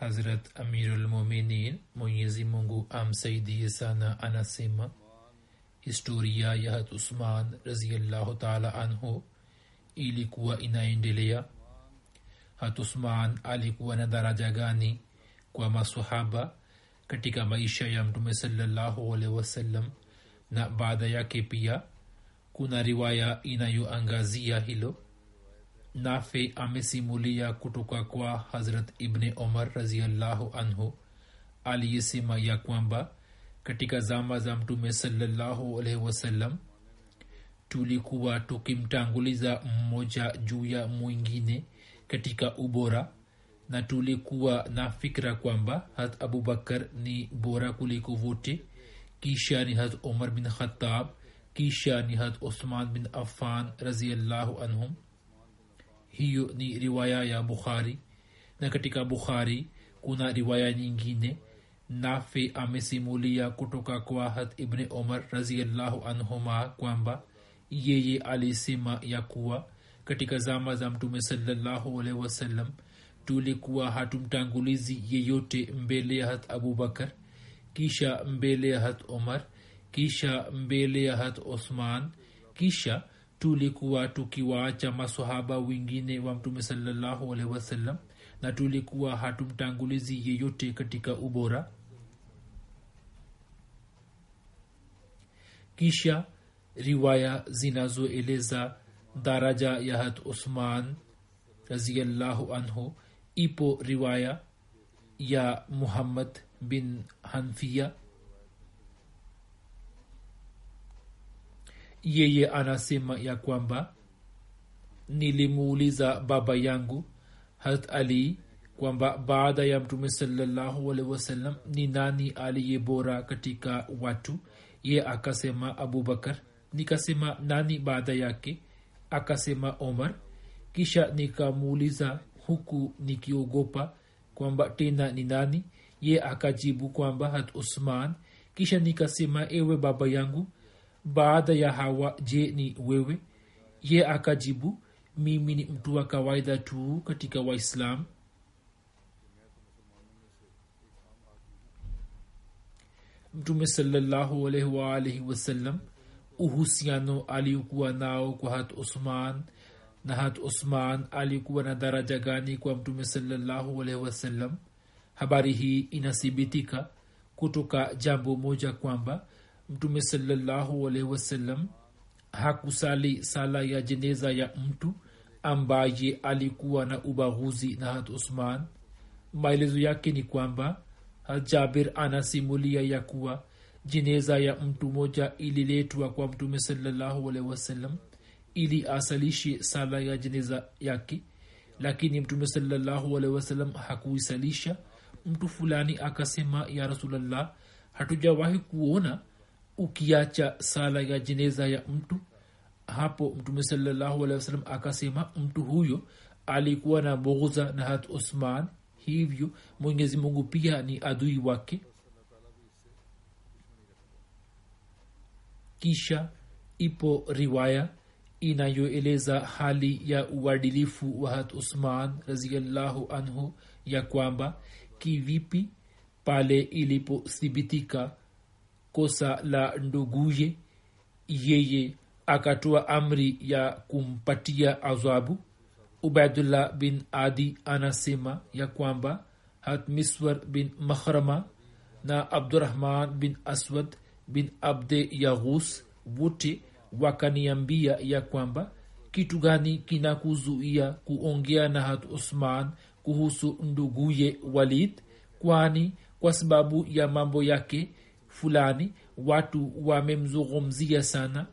Hazrat amirulmuminin Mwenyezi Mungu amsaidie sana anasema historia ya Hat Usman raziallahu taala anhu ilikuwa inaendelea. Hat Usman alikuwa na daraja gani kwa masahaba katika maisha ya Mtume salallahu alaihi wasallam na baada yake pia kuna riwaya inayoangazia hilo nafe amesimulia kutoka kwa hazrat ibni omar raziallahu anhu aliyesema ya kwamba katika zama za mtume salallahu alaihi wasallam tulikuwa tukimtanguliza mmoja juu ya mwingine katika ubora na tulikuwa na fikra kwamba hat abubakar ni bora kuliko vote kisha ni hat omar bin khatab kisha ni hat usman bin affan raziallahu anhum hiyo ni riwaya ya bukhari na katika bukhari kuna riwaya nyingine nafe amesimulia kutoka kwa hat ibni omar raziallahu anhuma kwamba yeye alisema ya kuwa katika zama za mtume salallahu alaihi wasallam tulikuwa hatumtangulizi yeyote mbele ya hat abubakar kisha mbele ya hat omar kisha mbele ya hat osman kisha tulikuwa tukiwaacha masahaba wengine wa mtume salallahu alaihi wasallam na tulikuwa hatumtangulizi yeyote katika ubora. Kisha riwaya zinazoeleza daraja ya hat uthman raziallahu anhu ipo riwaya ya muhammad bin hanfia yeye anasema ya kwamba nilimuuliza baba yangu harat ali kwamba baada ya mtume salallahu alaihi wasallam ni nani aliye bora katika watu? Ye akasema abubakar nikasema nani baada yake? Akasema omar. Kisha nikamuuliza huku nikiogopa kwamba tena ni nani? Ye akajibu kwamba hat usman. Kisha nikasema ewe baba yangu baada ya hawa je ni wewe? Ye akajibu mimi ni mtu wa kawaida tu katika waislam mtume salallahu wasallam uhusiano aliokuwa nao kwa hat usman na hat usman alikuwa na daraja gani kwa mtume salallahu wasallam? Habari hii inathibitika kutoka jambo moja kwamba mtume salallahu alaihi wasallam hakusali sala ya jeneza ya mtu ambaye alikuwa na ubaguzi na hat usman. Maelezo yake ni kwamba jabir anasimulia ya kuwa jeneza ya mtu moja ililetwa kwa mtume salallahu alaihi wasallam ili asalishe sala ya jeneza yake lakini mtume salallahu alaihi wasallam hakuisalisha. Mtu fulani akasema ya rasulllah hatujawahi kuona ukiacha sala ya jeneza ya mtu hapo mtume salallahu akasema mtu huyo alikuwa na bugza na hat usman hivyo mwenyezi mungu pia ni adui wake. Kisha ipo riwaya inayoeleza hali ya uadilifu wa hat usman raziallahu anhu ya kwamba kivipi pale ilipothibitika kosa la nduguye yeye akatoa amri ya kumpatia adhabu ubaidullah bin adi anasema ya kwamba hatmiswar bin makhrama na abdurahman bin aswad bin abde yaghus wote wakaniambia ya kwamba kitu gani kinakuzuia kuongea na hat usman kuhusu nduguye walid? Kwani kwa sababu ya mambo yake fulani watu wamemzungumzia sana.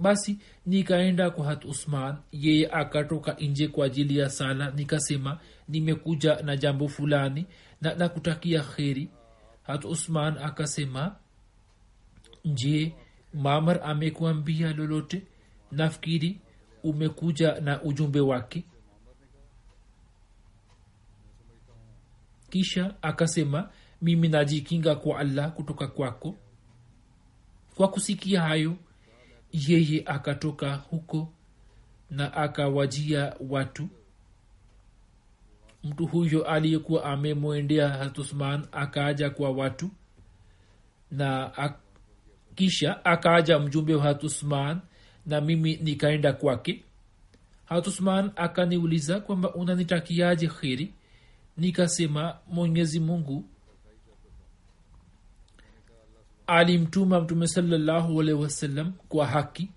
Basi nikaenda kwa hat usman yeye akatoka nje kwa ajili ya sala. Nikasema nimekuja na jambo fulani na nakutakia kheri. Hat usman akasema je mamar amekuambia lolote? Nafikiri umekuja na ujumbe wake. Kisha akasema mimi najikinga kwa allah kutoka kwako. Kwa kusikia hayo yeye akatoka huko na akawajia watu. Mtu huyo aliyekuwa amemwendea hatusman akaaja kwa watu na ak- kisha akaaja mjumbe wa hatusman na mimi nikaenda kwake. Hatusman akaniuliza kwamba unanitakiaje kheri? Nikasema mwenyezi mungu alimtuma mtume salallahu alaihi wasallam kwa haki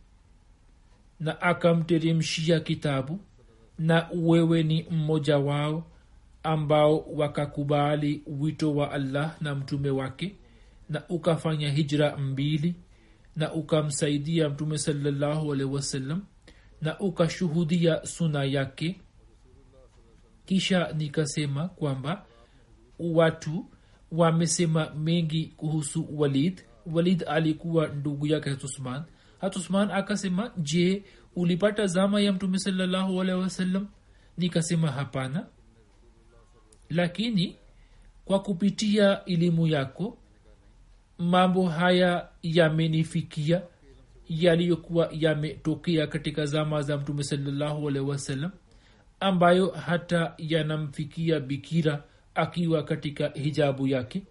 na akamteremshia kitabu na wewe ni mmoja wao ambao wakakubali wito wa allah na mtume wake na ukafanya hijra mbili na ukamsaidia mtume salallahu alaihi wasallam na ukashuhudia suna yake. Kisha nikasema kwamba watu wamesema mengi kuhusu walid. Walid alikuwa ndugu yake hatusman hatusman akasema je ulipata zama ya mtume wasallam? Nikasema hapana. Lakini kwa kupitia elimu yako mambo haya yamenifikia yaliyokuwa yametokea katika zama za mtume wasallam ambayo hata yanamfikia bikira akiwa katika hijabu yake.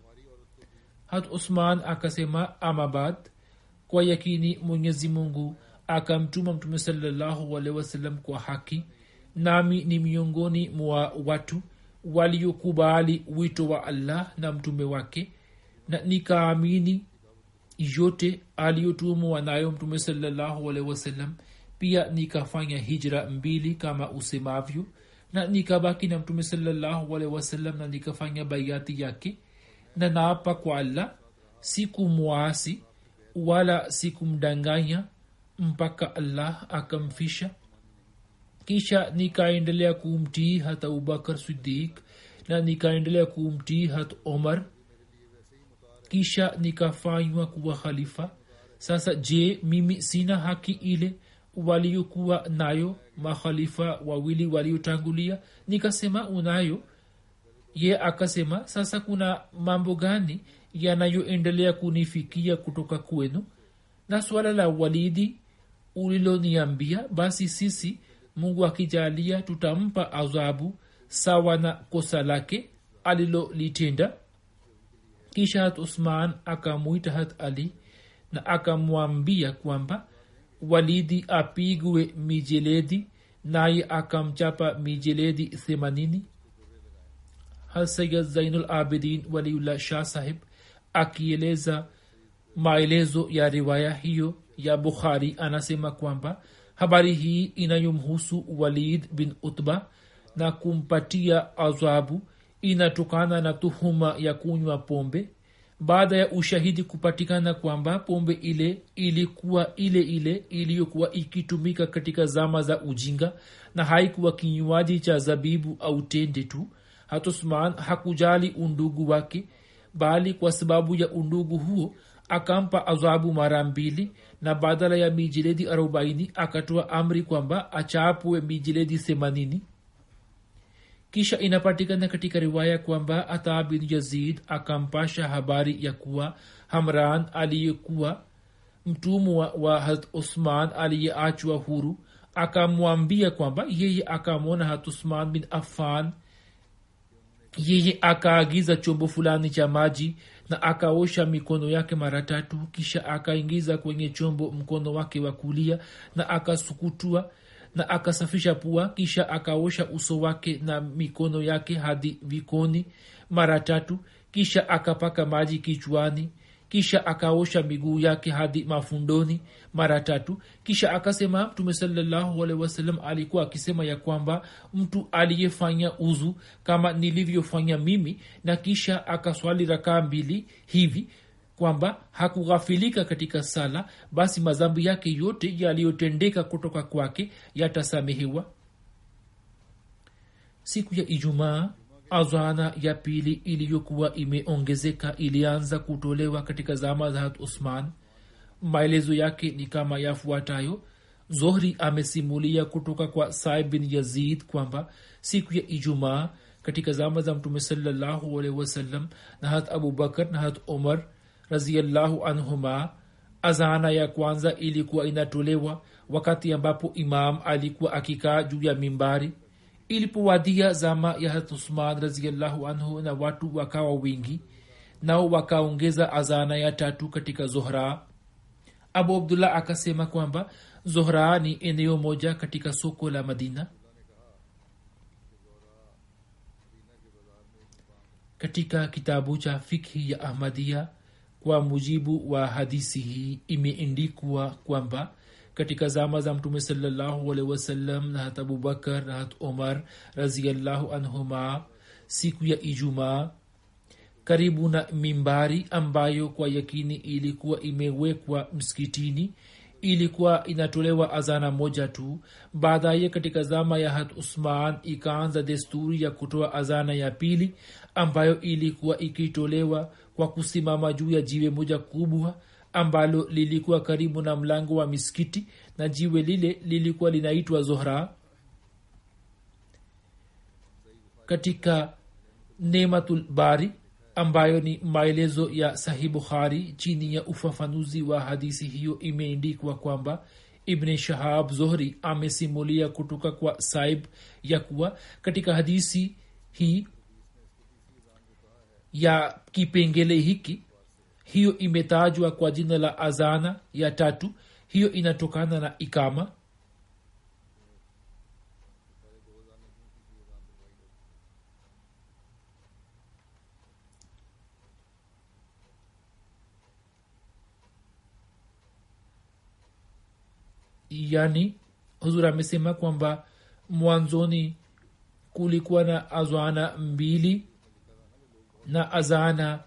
Hat usman akasema amabad kwa yakini mwenyezi mungu akamtuma mtume salallahu wasallam kwa haki nami ni miongoni mwa watu waliokubali wito wa allah na mtume wake na nikaamini yote aliyotumwa nayo mtume salallahu alehi wasallam pia nikafanya hijra mbili kama usemavyo na nikabaki na mtume salallahu alehi wasallam na nikafanya baiati yake na naapa kwa allah sikumwasi wala sikumdanganya mpaka allah akamfisha kisha nikaendelea kumtii hata abubakar sidik na nikaendelea kumtii hata omar. Kisha nikafanywa kuwa khalifa. Sasa je mimi sina haki ile waliokuwa nayo makhalifa wawili waliotangulia. Nikasema unayo? Ye akasema sasa kuna mambo gani yanayoendelea kunifikia kutoka kwenu? Na swala la walidi uliloniambia basi sisi mungu akijalia tutampa adhabu sawa na kosa lake alilolitenda. Kisha hat usman akamwita hat ali na akamwambia kwamba walidi apigwe mijeledi naye akamchapa mijeledi themanini. Hasayid zainul abidin waliullah shah sahib akieleza maelezo ya riwaya hiyo ya bukhari anasema kwamba habari hii inayomhusu walid bin utba na kumpatia adhabu inatokana na tuhuma ya kunywa pombe baada ya ushahidi kupatikana kwamba pombe ile ilikuwa ile ile iliyokuwa ikitumika katika zama za ujinga na haikuwa kinywaji cha zabibu au tende tu. Hatusman hakujali undugu wake bali kwa sababu ya undugu huo akampa adhabu mara mbili na badala ya mijiledi arobaini akatoa amri kwamba achapwe mijiledi themanini kisha inapatikana katika riwaya kwamba ataa bin yazid akampasha habari ya kuwa hamran aliyekuwa mtumwa wa harat usman aliyeachwa huru akamwambia kwamba yeye akamwona harat usman bin affan. Yeye akaagiza chombo fulani cha maji na akaosha mikono yake mara tatu kisha akaingiza kwenye chombo mkono wake wa kulia na akasukutua na akasafisha pua kisha akaosha uso wake na mikono yake hadi vikoni mara tatu kisha akapaka maji kichwani kisha akaosha miguu yake hadi mafundoni mara tatu kisha akasema mtume sawasalam alikuwa akisema ya kwamba mtu aliyefanya uzu kama nilivyofanya mimi na kisha akaswali rakaa mbili hivi kwamba hakughafilika katika sala basi madhambi yake yote yaliyotendeka kutoka kwake yatasamehewa. Siku ya ijumaa azana ya pili iliyokuwa imeongezeka ilianza kutolewa katika zama za hat usman. Maelezo yake ni kama yafuatayo. Zohri amesimulia kutoka kwa saib bin yazid kwamba siku ya ijumaa katika zama za mtume salallahu alaihi wasallam na hat abubakar na hat umar raziallahu anhuma azana ya kwanza ilikuwa inatolewa wakati ambapo imam alikuwa akikaa juu ya mimbari. Ilipowadia zama ya hatusman raziallahu anhu na watu wakawa wingi nao wakaongeza azana ya tatu katika zohra. Abu abdullah akasema kwamba zohra ni eneo moja katika soko la madina. Katika kitabu cha fikhi ya ahmadia kwa mujibu wa hadisi hii imeendikwa kwamba katika zama za mtume salallahu alehi wasallam na hat abubakar nahat omar raziallahu anhuma siku ya ijumaa karibu na mimbari ambayo kwa yakini ilikuwa imewekwa msikitini ilikuwa inatolewa azana moja tu. Baadaye katika zama ya hat usman ikaanza desturi ya kutoa azana ya pili ambayo ilikuwa ikitolewa kwa kusimama juu ya jiwe moja kubwa ambalo lilikuwa karibu na mlango wa miskiti na jiwe lile lilikuwa linaitwa zohra. Katika nematul bari ambayo ni maelezo ya sahih bukhari chini ya ufafanuzi wa hadisi hiyo imeendikwa kwamba ibn shahab zohri amesimulia kutoka kwa saib ya kuwa katika hadisi hii ya kipengele hiki hiyo imetajwa kwa jina la azana ya tatu hiyo inatokana na ikama. Yani huzur amesema kwamba mwanzoni kulikuwa na azana mbili na azana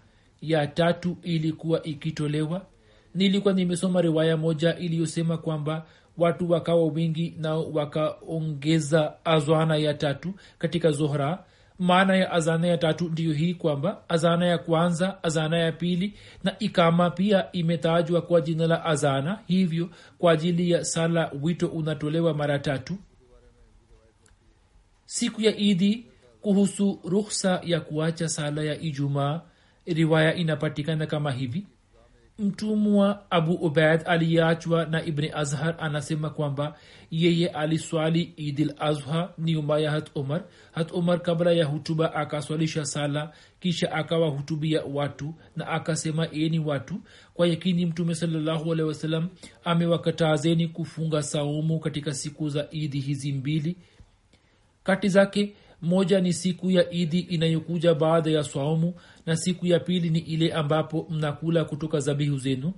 ya tatu ilikuwa ikitolewa. Nilikuwa nimesoma riwaya moja iliyosema kwamba watu wakawa wingi nao wakaongeza azana ya tatu katika zohra. Maana ya azana ya tatu ndiyo hii kwamba azana ya kwanza azana ya pili na ikama pia imetajwa kwa jina la azana hivyo kwa ajili ya sala wito unatolewa mara tatu. Siku ya idi kuhusu rukhsa ya kuacha sala ya ijumaa riwaya inapatikana kama hivi. Mtumwa abu ubaid aliyeachwa na ibni azhar anasema kwamba yeye aliswali idil azha nyuma ya hat umar hat umar kabla ya hutuba akaswalisha sala kisha akawahutubia watu na akasema eni watu. Kwa yakini mtume salallahu alehi wasallam amewakatazeni kufunga saumu katika siku za idi hizi mbili. Kati zake moja ni siku ya idi inayokuja baada ya swaumu na siku ya pili ni ile ambapo mnakula kutoka zabihu zenu.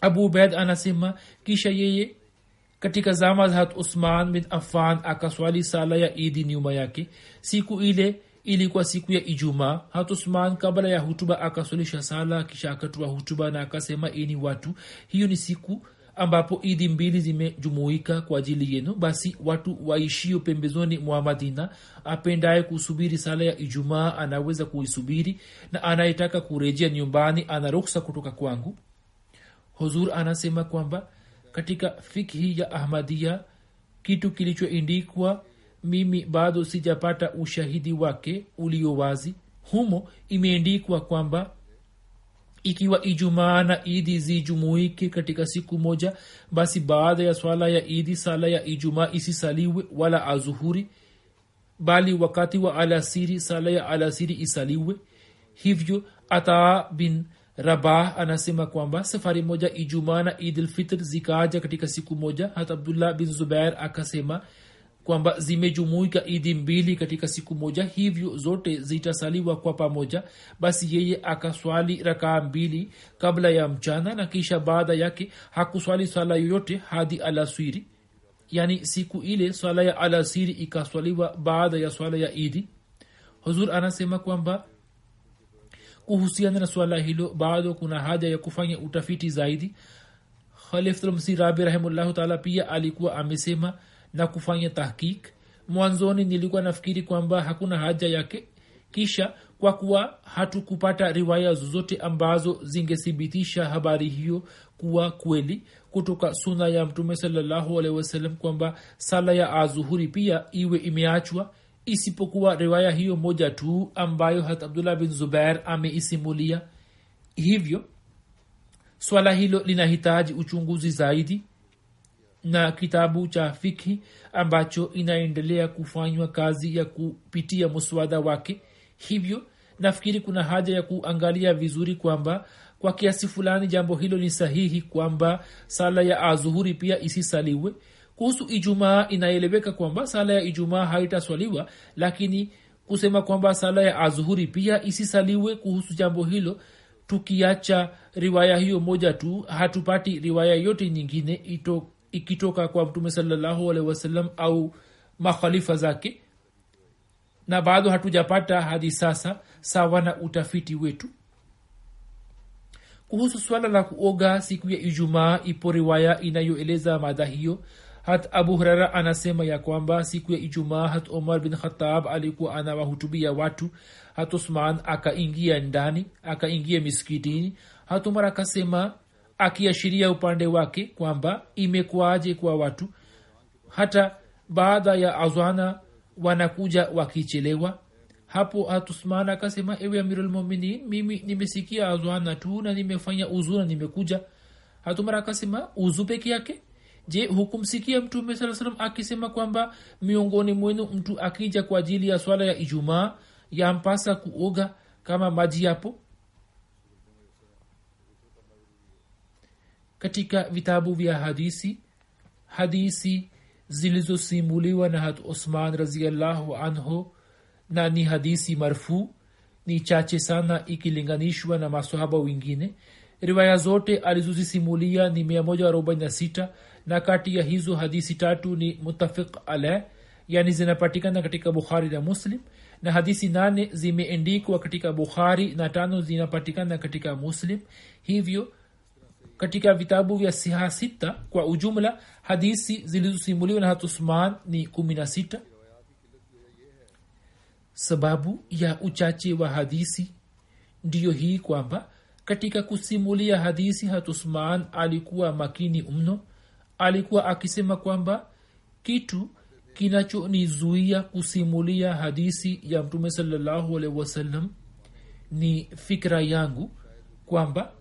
Abu ubaid anasema kisha yeye katika zama za hat usman bin afan akaswali sala ya idi nyuma yake. Siku ile ilikuwa siku ya ijumaa. Hat usman kabla ya hutuba akaswalisha sala kisha akatoa hutuba na akasema ini watu hiyo ni siku ambapo idi mbili zimejumuika kwa ajili yenu basi watu waishio pembezoni mwa madina apendaye kusubiri sala ya ijumaa anaweza kuisubiri na anayetaka kurejea nyumbani ana ruksa kutoka kwangu. Huzur anasema kwamba katika fikhi ya ahmadia kitu kilichoindikwa mimi bado sijapata ushahidi wake ulio wazi. Humo imeendikwa kwamba ikiwa ijumaa na idi zijumuike katika siku moja basi baada ya swala ya idi sala ya ijumaa isisaliwe wala azuhuri bali wakati wa alasiri sala ya alasiri isaliwe. Hivyo ataa bin rabah anasema kwamba safari moja ijumaa na idlfitr zikaaja katika siku moja. Hata abdullah bin zubair akasema kwamba zimejumuika idi mbili katika siku moja hivyo zote zitasaliwa kwa pamoja. Basi yeye akaswali rakaa mbili kabla ya mchana na kisha baada yake hakuswali swala yoyote hadi alaswiri yani siku ile swala ya alasiri ikaswaliwa baada ya swala ya idi huzur anasema kwamba kuhusiana na swala hilo bado kuna haja ya kufanya utafiti zaidi. Khalifulmsi rabi rahimllahu taala pia alikuwa amesema na kufanya tahkik mwanzoni nilikuwa nafikiri kwamba hakuna haja yake. Kisha kwa kuwa hatukupata riwaya zozote ambazo zingethibitisha habari hiyo kuwa kweli kutoka suna ya mtume salallahu alehi kwamba sala ya azuhuri pia iwe imeachwa isipokuwa riwaya hiyo moja tu ambayo hat abdullah bin zubair ameisimulia. Hivyo swala hilo linahitaji uchunguzi zaidi na kitabu cha fikhi ambacho inaendelea kufanywa kazi ya kupitia muswada wake. Hivyo nafikiri kuna haja ya kuangalia vizuri kwamba kwa kiasi fulani jambo hilo ni sahihi kwamba sala ya azuhuri pia isisaliwe. Kuhusu ijumaa inaeleweka kwamba sala ya ijumaa haitaswaliwa lakini kusema kwamba sala ya azuhuri pia isisaliwe kuhusu jambo hilo tukiacha riwaya hiyo moja tu hatupati riwaya yote nyingine ito, ikitoka kwa mtume salallahu alehi wasallam au makhalifa zake na bado hatujapata hadi sasa sawa na utafiti wetu. Kuhusu swala la kuoga siku ya ijumaa ipo riwaya inayoeleza mada hiyo. Hat abu hurara anasema ya kwamba siku ya ijumaa hat omar bin khatab alikuwa anawahutubia watu hat usman akaingia ndani akaingia miskitini hat umar akasema akiashiria upande wake kwamba imekwaje kwa watu. Hata baada ya azwana wanakuja wakichelewa. Hapo hatusman akasema ewe amirulmuminin mimi nimesikia azwana tu na nimefanya uzu na nimekuja. Hatumar akasema uzu peke yake? Je hukumsikia mtume saa salam akisema kwamba miongoni mwenu mtu akija kwa ajili ya swala ya ijumaa yampasa kuoga kama maji yapo katika vitabu vya hadisi hadisi zilizosimuliwa na hat osman raziallahu anhu na ni hadisi marfu ni chache sana ikilinganishwa na masahaba wengine. Riwaya zote alizozisimulia ni 146 na kati ya hizo hadisi tatu ni mutafiq alaih yani zinapatikana katika bukhari na muslim na hadisi nane zimeendikwa katika bukhari na tano zinapatikana katika muslim. Hivyo katika vitabu vya siha sita kwa ujumla hadisi zilizosimuliwa na hatusman ni kumi na sita. Sababu ya uchache wa hadisi ndiyo hii kwamba katika kusimulia hadisi hatusman alikuwa makini mno. Alikuwa akisema kwamba kitu kinachonizuia kusimulia hadisi ya mtume salallahu alaihi wasallam ni fikra yangu kwamba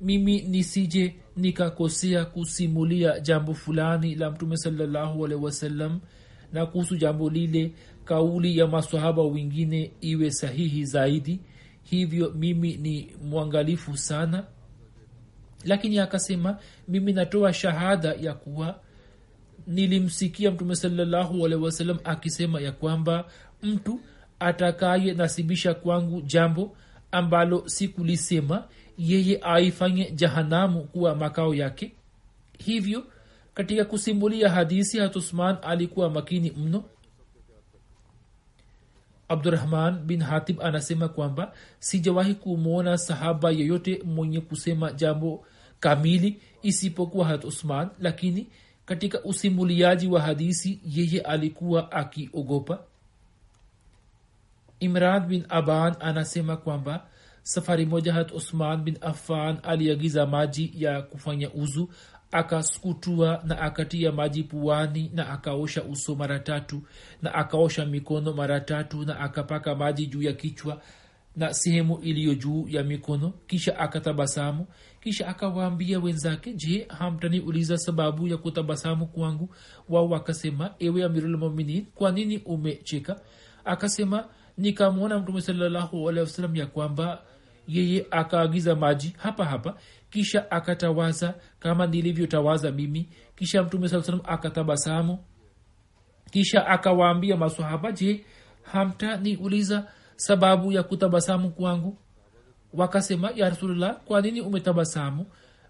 mimi nisije nikakosea kusimulia jambo fulani la mtume salallahu wasallam na kuhusu jambo lile kauli ya masahaba wengine iwe sahihi zaidi. Hivyo mimi ni mwangalifu sana. Lakini akasema mimi natoa shahada ya kuwa nilimsikia mtume salallahu wasallam akisema ya kwamba mtu atakaye nasibisha kwangu jambo ambalo sikulisema yeye aifanye jahanamu kuwa makao yake. Hivyo katika kusimulia hadisi hatusman alikuwa makini mno. Abdurahman bin hatib anasema kwamba sijawahi kumwona sahaba yeyote mwenye kusema jambo kamili isipokuwa hat lakini katika usimuliaji wa hadisi yeye alikuwa akiogopa. Imran bin aban anasema kwamba safari moja hat usman bin affan aliagiza maji ya kufanya uzu akasukutua na akatia maji puani na akaosha uso mara tatu na akaosha mikono mara tatu na akapaka maji juu ya kichwa na sehemu iliyo juu ya mikono kisha akatabasamu kisha akawaambia wenzake je hamtaniuliza sababu ya kutabasamu kwangu? Wao wakasema ewe amirulmuminin kwa nini umecheka? Akasema nikamwona mtume salallahu ya kwamba yeye akaagiza maji hapa hapa kisha akatawaza kama nilivyotawaza mimi. Kisha mtume saa salam akatabasamu kisha akawaambia masahaba je hamtaniuliza sababu ya kutabasamu kwangu? Wakasema ya rasulullah kwa nini umetabasamu?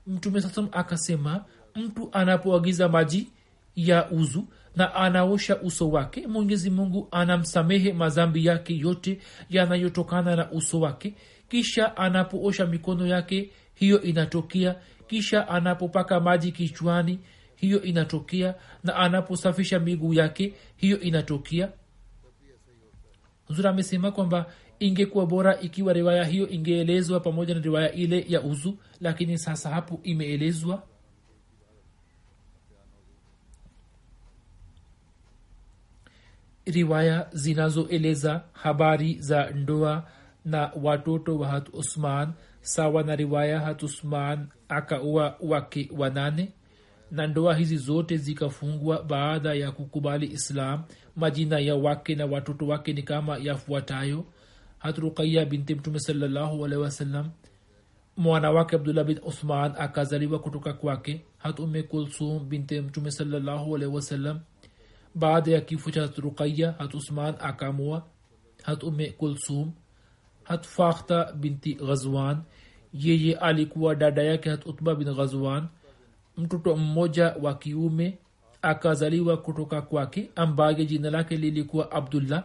Mtume saa salam akasema mtu anapoagiza maji ya uzu na anaosha uso wake mwenyezi mungu anamsamehe mazambi yake yote yanayotokana na uso wake kisha anapoosha mikono yake hiyo inatokea. Kisha anapopaka maji kichwani hiyo inatokea. Na anaposafisha miguu yake hiyo inatokea. Zura amesema kwamba ingekuwa bora ikiwa riwaya hiyo ingeelezwa pamoja na riwaya ile ya uzu lakini sasa hapo imeelezwa. Riwaya zinazoeleza habari za ndoa na watoto wa hat usman sawa na riwaya hat usman akaua wake wanane na ndoa hizi zote zikafungwa baada ya kukubali islam. Majina ya wake na watoto wake ni kama yafuatayo. Hat ruqaya binti mtume salllahualhi wasallam mwana wake abdullah bin uthman akazaliwa kutoka kwake. Hat ume kulsum binti mtume salllahualhi wasallam baada ya kifo cha hat ruqaya hat usman akamua hat ume kulsum hat fakhta binti ghazwan. Yeye alikuwa dada yake hat utba bin ghazwan. Mtoto mmoja wa kiume akazaliwa kutoka kwake ambaye jina lake lilikuwa abdullah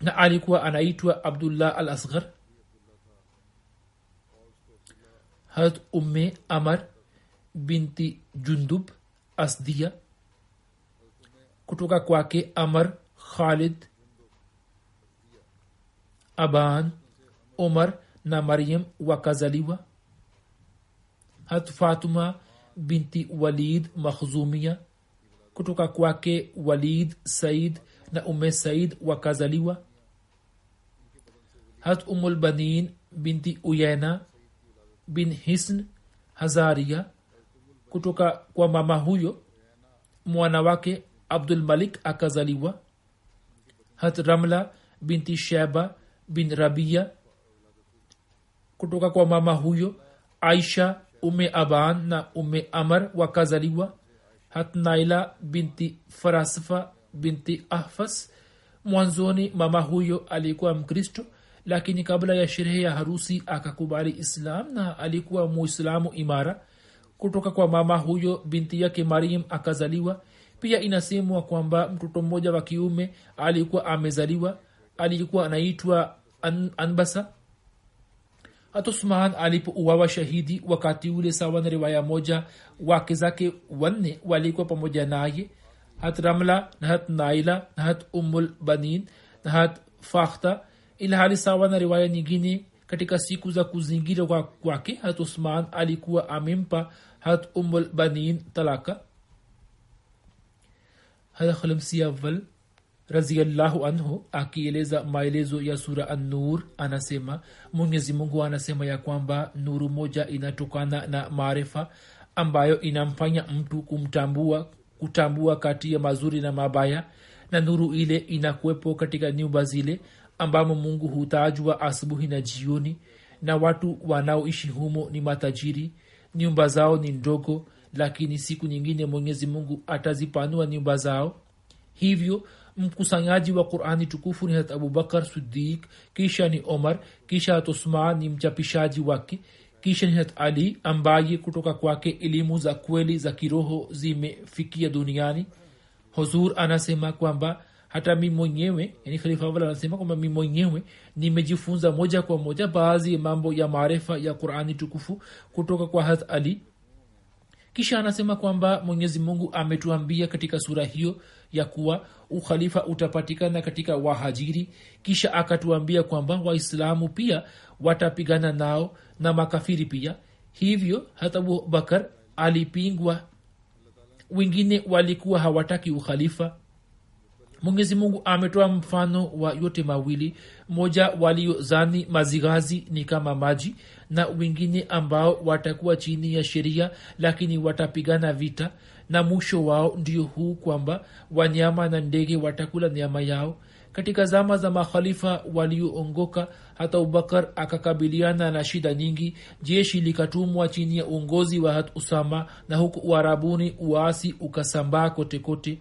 na alikuwa anaitwa abdullah al asghar harat umme amar binti jundub asdia kutoka kwake amar khalid aban omar na maryam wakazaliwa. Hat fatuma binti walid makhzumia kutoka kwake walid said na ume said wakazaliwa. Hat umulbanin binti uyena bin hisn hazaria kutoka kwa mama huyo mwana wake abdulmalik akazaliwa. Hat ramla binti sheba bin rabia kutoka kwa mama huyo aisha ume aban na ume amar wakazaliwa. Hatnaila binti farasfa binti ahfas. Mwanzoni mama huyo alikuwa mkristo lakini kabla ya sherehe ya harusi akakubali islam na alikuwa muislamu imara. Kutoka kwa mama huyo binti yake mariam akazaliwa. Pia inasemwa kwamba mtoto mmoja wa kiume alikuwa amezaliwa. Alikuwa anaitwa An- anbasa? Hata usman alipouawa shahidi wakati ule sawa na riwaya moja wake zake wanne walikuwa pamoja naye. Hat ramla nahat naila nahat umul banin na hat fakhta. Ilhali sawa na riwaya nyingine katika siku za kuzingira kwa kwake hat usman alikuwa amempa hat umul banin talaka. Hada khalamsi awal raziallahu anhu akieleza maelezo ya sura annur anasema mwenyezi mungu anasema ya kwamba nuru moja inatokana na maarifa ambayo inamfanya mtu kumtambua kutambua kati ya mazuri na mabaya na nuru ile inakuwepo katika nyumba zile ambamo mungu hutajwa asubuhi na jioni na watu wanaoishi humo ni matajiri nyumba zao ni ndogo lakini siku nyingine mwenyezi mungu atazipanua nyumba zao. Hivyo mkusanyaji wa qurani tukufu ni hat abubakar sidik kisha ni omar kisha hat usman ni mchapishaji wake kisha ni hat ali ambaye kutoka kwake elimu za kweli za kiroho zimefikia duniani. Huzur anasema kwamba hata mi mwenyewe yani khalifa awal anasema kwamba mi mwenyewe nimejifunza moja kwa moja baadhi ya mambo ya maarifa ya qurani tukufu kutoka kwa hat ali kisha anasema kwamba mwenyezi mungu ametuambia katika sura hiyo ya kuwa ukhalifa utapatikana katika wahajiri. Kisha akatuambia kwamba waislamu pia watapigana nao na makafiri pia. Hivyo hata abubakar alipingwa. Wengine walikuwa hawataki ukhalifa mwenyezi mungu ametoa mfano wa yote mawili. Moja waliozani mazighazi ni kama maji na wengine ambao watakuwa chini ya sheria lakini watapigana vita. Na mwisho wao ndio huu kwamba wanyama na ndege watakula nyama yao. Katika zama za makhalifa walioongoka hata abubakar akakabiliana na shida nyingi. Jeshi likatumwa chini ya uongozi wa hat usama na huku uharabuni uasi ukasambaa kotekote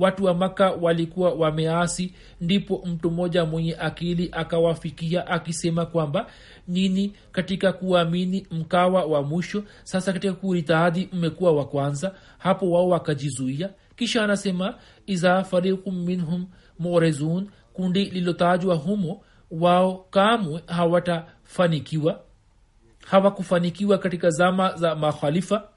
watu wa maka walikuwa wameasi ndipo mtu mmoja mwenye akili akawafikia akisema kwamba nini katika kuamini mkawa wa mwisho? Sasa katika kuritahadi mmekuwa wa kwanza. Hapo wao wakajizuia. Kisha anasema iza fariqu minhum morezun kundi lilotajwa humo wao kamwe hawatafanikiwa. Hawakufanikiwa katika zama za makhalifa.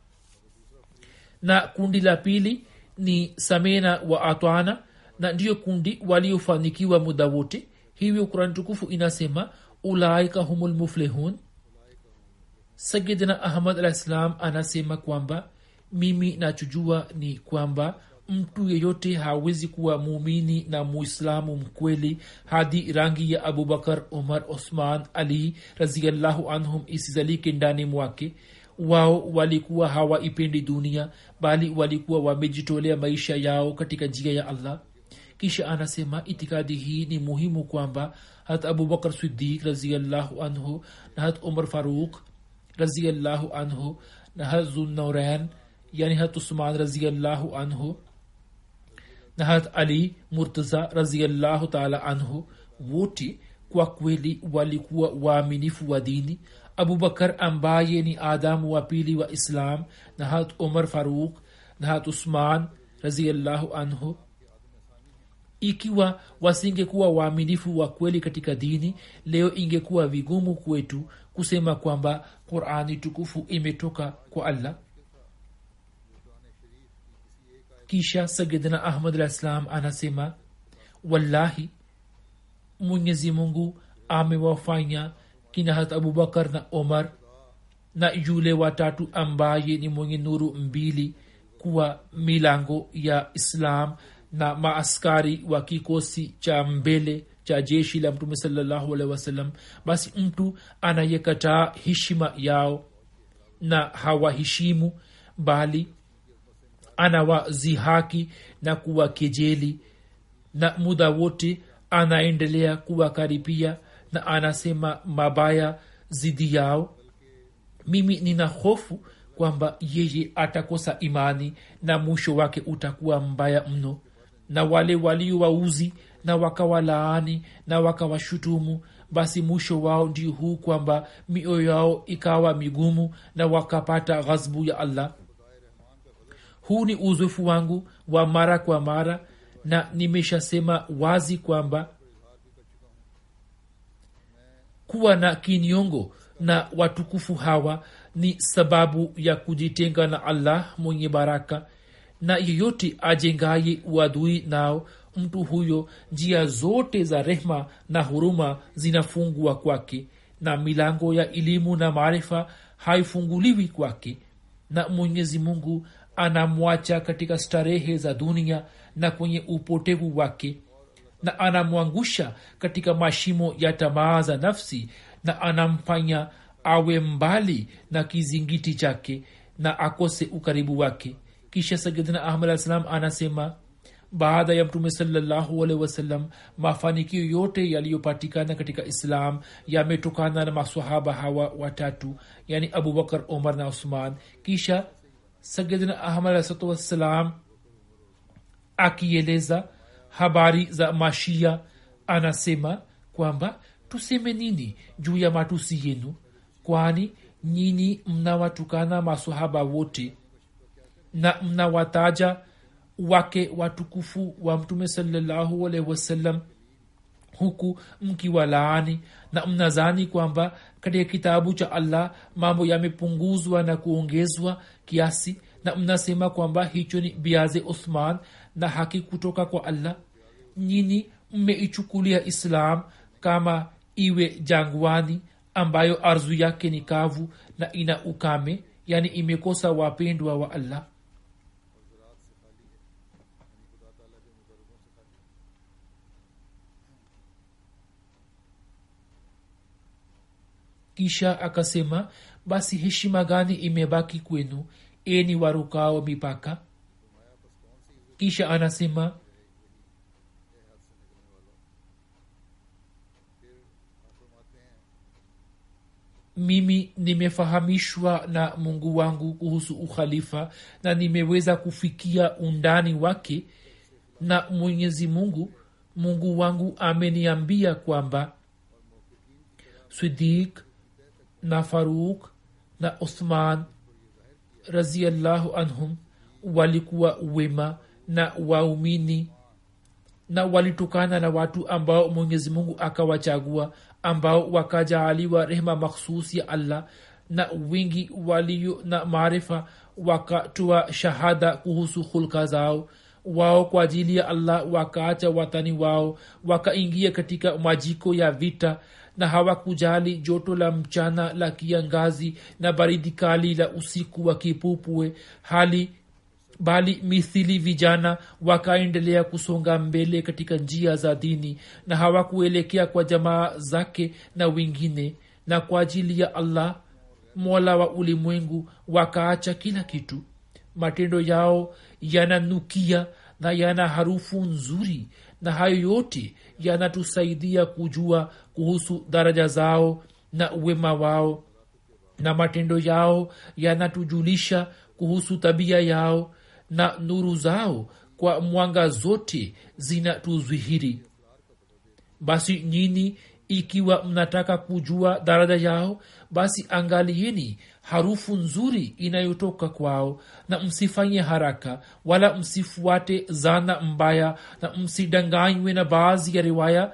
Na kundi la pili ni samena wa atwana na ndiyo kundi waliofanikiwa muda wote. Hivyo kurani tukufu inasema ulaika humul muflihun. Sayidina ahmad alah ssalam anasema kwamba mimi nachojua ni kwamba mtu yeyote hawezi kuwa muumini na muislamu mkweli hadi rangi ya abubakar umar osman ali raziallahu anhum isizalike ndani mwake. Wao walikuwa hawaipendi dunia bali walikuwa wamejitolea maisha yao katika njia ya allah. Kisha anasema itikadi hii ni muhimu kwamba hat abubakar sidik raziallahu anhu na hat umar faruk raziallahu anhu na hat zunnauran yani hat usman raziallahu anhu na hat ali murtaza raziallahu taala anhu wote kwa kweli walikuwa waaminifu wa dini abubakar ambaye ni adamu wa pili wa islam na hat umar faruk na hat usman raziallahu anhu. Ikiwa wasingekuwa waaminifu wa kweli katika dini leo ingekuwa vigumu kwetu kusema kwamba qurani tukufu imetoka kwa allah. Kisha sayidina ahmad alah anasema wallahi mwenyezi mungu amewafanya kina hat abubakar na omar na yule watatu ambaye ni mwenye nuru mbili kuwa milango ya islam na maaskari wa kikosi cha mbele cha jeshi la mtume salallahu alehi basi mtu anayekataa heshima yao na hawaheshimu bali anawazihaki na kuwakejeli na muda wote anaendelea kuwakaripia na anasema mabaya zidi yao. Mimi nina hofu kwamba yeye atakosa imani na mwisho wake utakuwa mbaya mno. Na wale waliowauzi na wakawalaani na wakawashutumu basi mwisho wao ndio huu kwamba mioyo yao ikawa migumu na wakapata ghazbu ya allah. Huu ni uzoefu wangu wa mara kwa mara na nimeshasema wazi kwamba kuwa na kiniongo na watukufu hawa ni sababu ya kujitenga na allah mwenye baraka. Na yeyote ajengaye uadui nao mtu huyo njia zote za rehma na huruma zinafungwa kwake. Na milango ya elimu na maarifa haifunguliwi kwake. Na mwenyezi mungu anamwacha katika starehe za dunia na kwenye upotevu wake na anamwangusha katika mashimo ya tamaa za nafsi na anamfanya awe mbali na kizingiti chake na akose ukaribu wake. Kisha sayidina ahmad alah salam anasema baada ya mtume salallahu alehi wasallam mafanikio yote yaliyopatikana katika islam yametokana na masahaba hawa watatu yani abubakar omar na usman. Kisha sayidina ahmad alahsatu wassalam akieleza habari za mashia anasema kwamba tuseme nini juu ya matusi yenu? Kwani nyini mnawatukana masahaba wote na mnawataja wake watukufu wa mtume salallahu alaihi wasallam huku mkiwalaani na mnazani kwamba katika kitabu cha allah mambo yamepunguzwa na kuongezwa kiasi na mnasema kwamba hicho ni biaze uthman na haki kutoka kwa allah. Nyini mmeichukulia islam kama iwe jangwani ambayo arzu yake ni kavu na ina ukame yani imekosa wapendwa wa allah. Kisha akasema basi heshima gani imebaki kwenu eni warukao mipaka? Kisha anasema mimi nimefahamishwa na mungu wangu kuhusu ukhalifa na nimeweza kufikia undani wake na mwenyezi mungu. Mungu wangu ameniambia kwamba sidik na faruk na uthman raziallahu anhum walikuwa wema na waumini na walitokana na watu ambao mwenyezi mungu akawachagua ambao wakajaaliwa rehema makhsus ya allah na wingi walio na maarifa wakatoa shahada kuhusu hulka zao. Wao kwa ajili ya allah wakaacha watani wao wakaingia katika majiko ya vita na hawakujali joto la mchana la kiangazi na baridi kali la usiku wa kipupue hali bali mithili vijana wakaendelea kusonga mbele katika njia za dini na hawakuelekea kwa jamaa zake na wengine na kwa ajili ya allah mola wa ulimwengu wakaacha kila kitu. Matendo yao yananukia na yana harufu nzuri na hayo yote yanatusaidia kujua kuhusu daraja zao na wema wao. Na matendo yao yanatujulisha kuhusu tabia yao na nuru zao kwa mwanga zote zinatuzwihiri basi nyini ikiwa mnataka kujua daraja yao basi angalieni harufu nzuri inayotoka kwao na msifanye haraka wala msifuate zana mbaya na msidanganywe na baadhi ya riwaya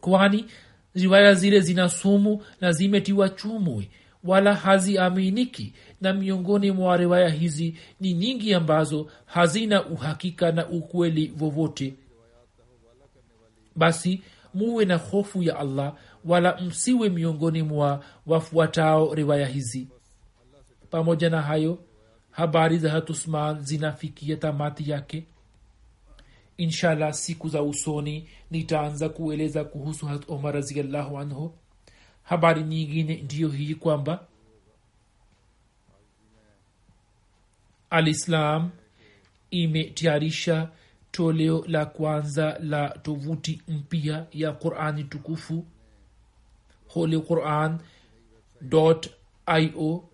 kwani riwaya zile zina sumu na zimetiwa chumwi wala haziaminiki na miongoni mwa riwaya hizi ni nyingi ambazo hazina uhakika na ukweli vovote basi muwe na hofu ya allah wala msiwe miongoni mwa wafuatao riwaya hizi. Pamoja na hayo habari za hatusman zinafikia tamati yake. Inshallah siku za usoni nitaanza kueleza kuhusu hat omar raziallahu anhu. Habari nyingine ndiyo hii kwamba alislam imetayarisha toleo la kwanza la tovuti mpya ya qurani tukufu holy quran io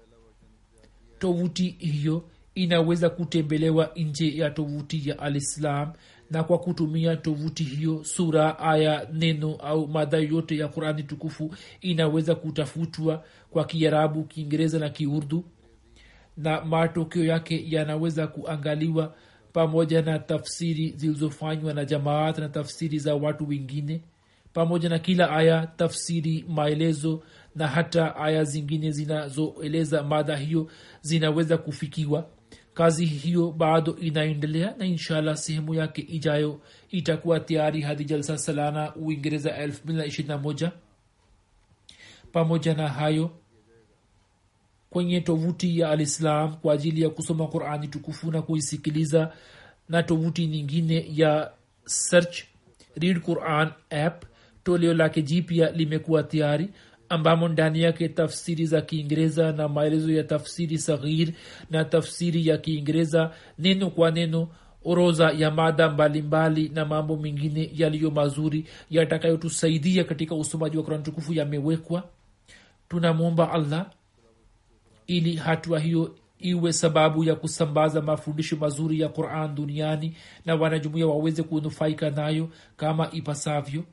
tovuti hiyo inaweza kutembelewa nje ya tovuti ya alislam na kwa kutumia tovuti hiyo sura aya neno au mada yote ya qurani tukufu inaweza kutafutwa kwa kiarabu kiingereza na kiurdu na matokeo yake yanaweza kuangaliwa pamoja na tafsiri zilizofanywa na jamaat na tafsiri za watu wengine pamoja na kila aya tafsiri maelezo na hata aya zingine zinazoeleza mada hiyo zinaweza kufikiwa. Kazi hiyo bado inaendelea na inshallah sehemu yake ijayo itakuwa tayari hadi jalsa salana uingereza 221 pamoja na hayo kwenye tovuti ya alislam kwa ajili ya kusoma qurani tukufu na kuisikiliza na tovuti nyingine ya search read quran app. Toleo lake jipya limekuwa tayari ambamo ndani yake tafsiri za kiingereza na maelezo ya tafsiri saghir na tafsiri ya kiingereza neno kwa neno orodha ya mada mbalimbali na mambo mengine yaliyo mazuri yatakayotusaidia katika usomaji wa kurani tukufu yamewekwa. Tunamwomba allah ili hatua hiyo iwe sababu ya kusambaza mafundisho mazuri ya quran duniani na wanajumuia waweze kunufaika nayo kama ipasavyo.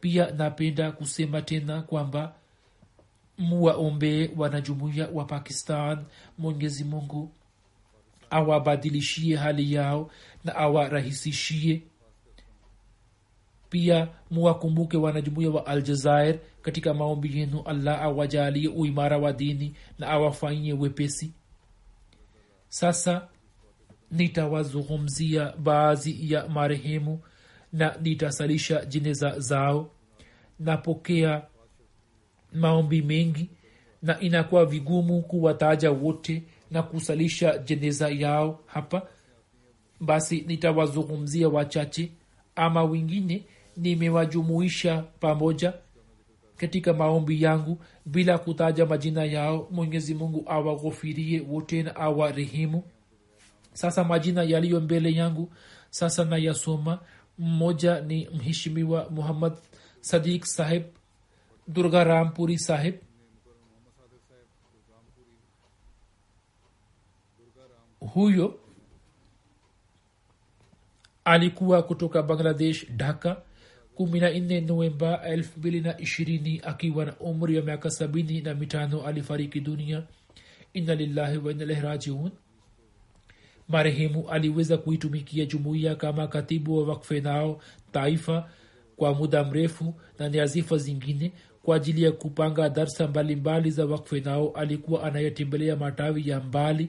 Pia napenda kusema tena kwamba muwaombee wanajumuia wa pakistan mwenyezi mungu awabadilishie hali yao na awarahisishie. Pia muwakumbuke wanajumuia wa aljazair katika maombi yenu allah awajalie uimara wa dini na awafanyie wepesi. Sasa nitawazungumzia baadhi ya marehemu na nitasalisha jeneza zao. Napokea maombi mengi na inakuwa vigumu kuwataja wote na kusalisha jeneza yao hapa. Basi nitawazungumzia wachache ama wengine nimewajumuisha pamoja katika maombi yangu bila kutaja majina yao mwenyezi mungu awaghofirie wote na awarehemu. Sasa majina yaliyo mbele yangu sasa nayasoma. Mmoja ni mheshimiwa muhammad sadik saheb durga rampuri saheb huyo alikuwa kutoka bangladesh dhaka kumi na nne novemba elfu mbili na ishirini akiwa na umri wa miaka sabini na mitano alifariki dunia. Inna lillahi wa inna ilaihi rajiun. Marehemu aliweza kuitumikia jumuiya kama katibu wa wakfe nao taifa kwa muda mrefu na niazifa zingine kwa ajili ya kupanga darsa mbalimbali za wakfe nao alikuwa anayetembelea matawi ya mbali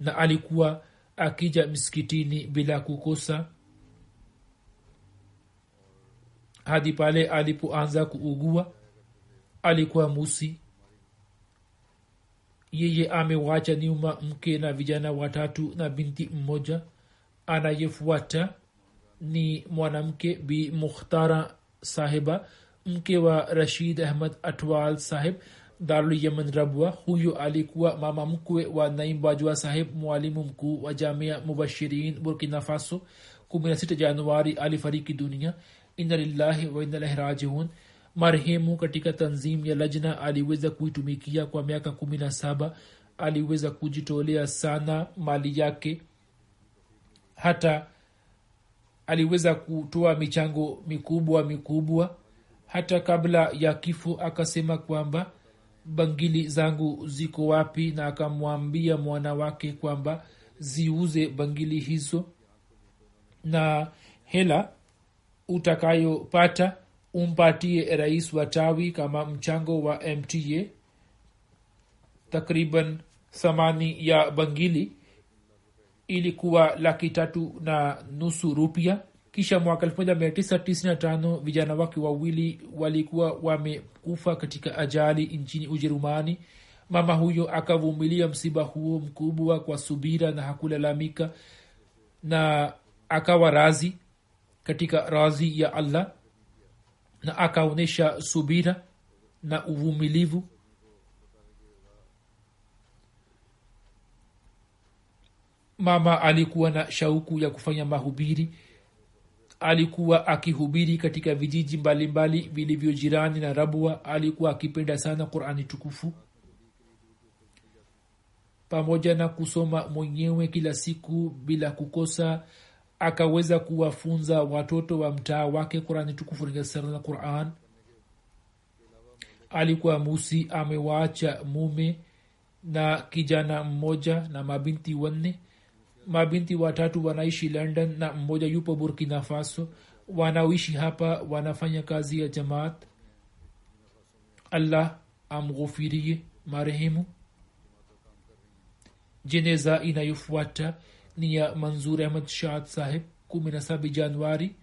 na alikuwa akija msikitini bila kukosa hadi pale alipoanza kuugua alikuwa musi. Yeye amewacha nyuma mke na vijana watatu na binti mmoja. Anayefuata ni mwanamke bi mukhtara sahiba mke wa rashid ahmad atwal sahib darul yemen rabwa huyo alikuwa mama mkwe wa naim bajwa sahib mwalimu mkuu wa jamia mubashirin burkina faso. 16 januari alifariki dunia inna lillahi wa inna rajiun. Marehemu katika tanzim ya lajna aliweza kuitumikia kwa miaka kumi na saba. Aliweza kujitolea sana mali yake. Hata aliweza kutoa michango mikubwa mikubwa. Hata kabla ya kifo akasema kwamba bangili zangu ziko wapi? Na akamwambia mwana wake kwamba ziuze bangili hizo. Na hela utakayopata umpatie rais wa tawi kama mchango wa mta takriban thamani ya bangili ilikuwa laki tatu na nusu rupia. Kisha mwaka 1995 vijana wake wawili walikuwa wamekufa katika ajali nchini ujerumani. Mama huyo akavumilia msiba huo mkubwa kwa subira na hakulalamika na akawa razi katika razi ya allah na akaonyesha subira na uvumilivu. Mama alikuwa na shauku ya kufanya mahubiri. Alikuwa akihubiri katika vijiji mbalimbali vilivyo jirani na rabwa. Alikuwa akipenda sana qurani tukufu. Pamoja na kusoma mwenyewe kila siku bila kukosa akaweza kuwafunza watoto wa mtaa wake qurani tukufu na quran. Alikuwa musi amewaacha mume na kijana mmoja na mabinti wanne. Mabinti watatu wanaishi london na mmoja yupo burkina faso. Wanaoishi hapa wanafanya kazi ya jamaat. Allah amghufirie marehemu. Jeneza inayofuata ni ya manzur ahmad shahad saheb 17 januari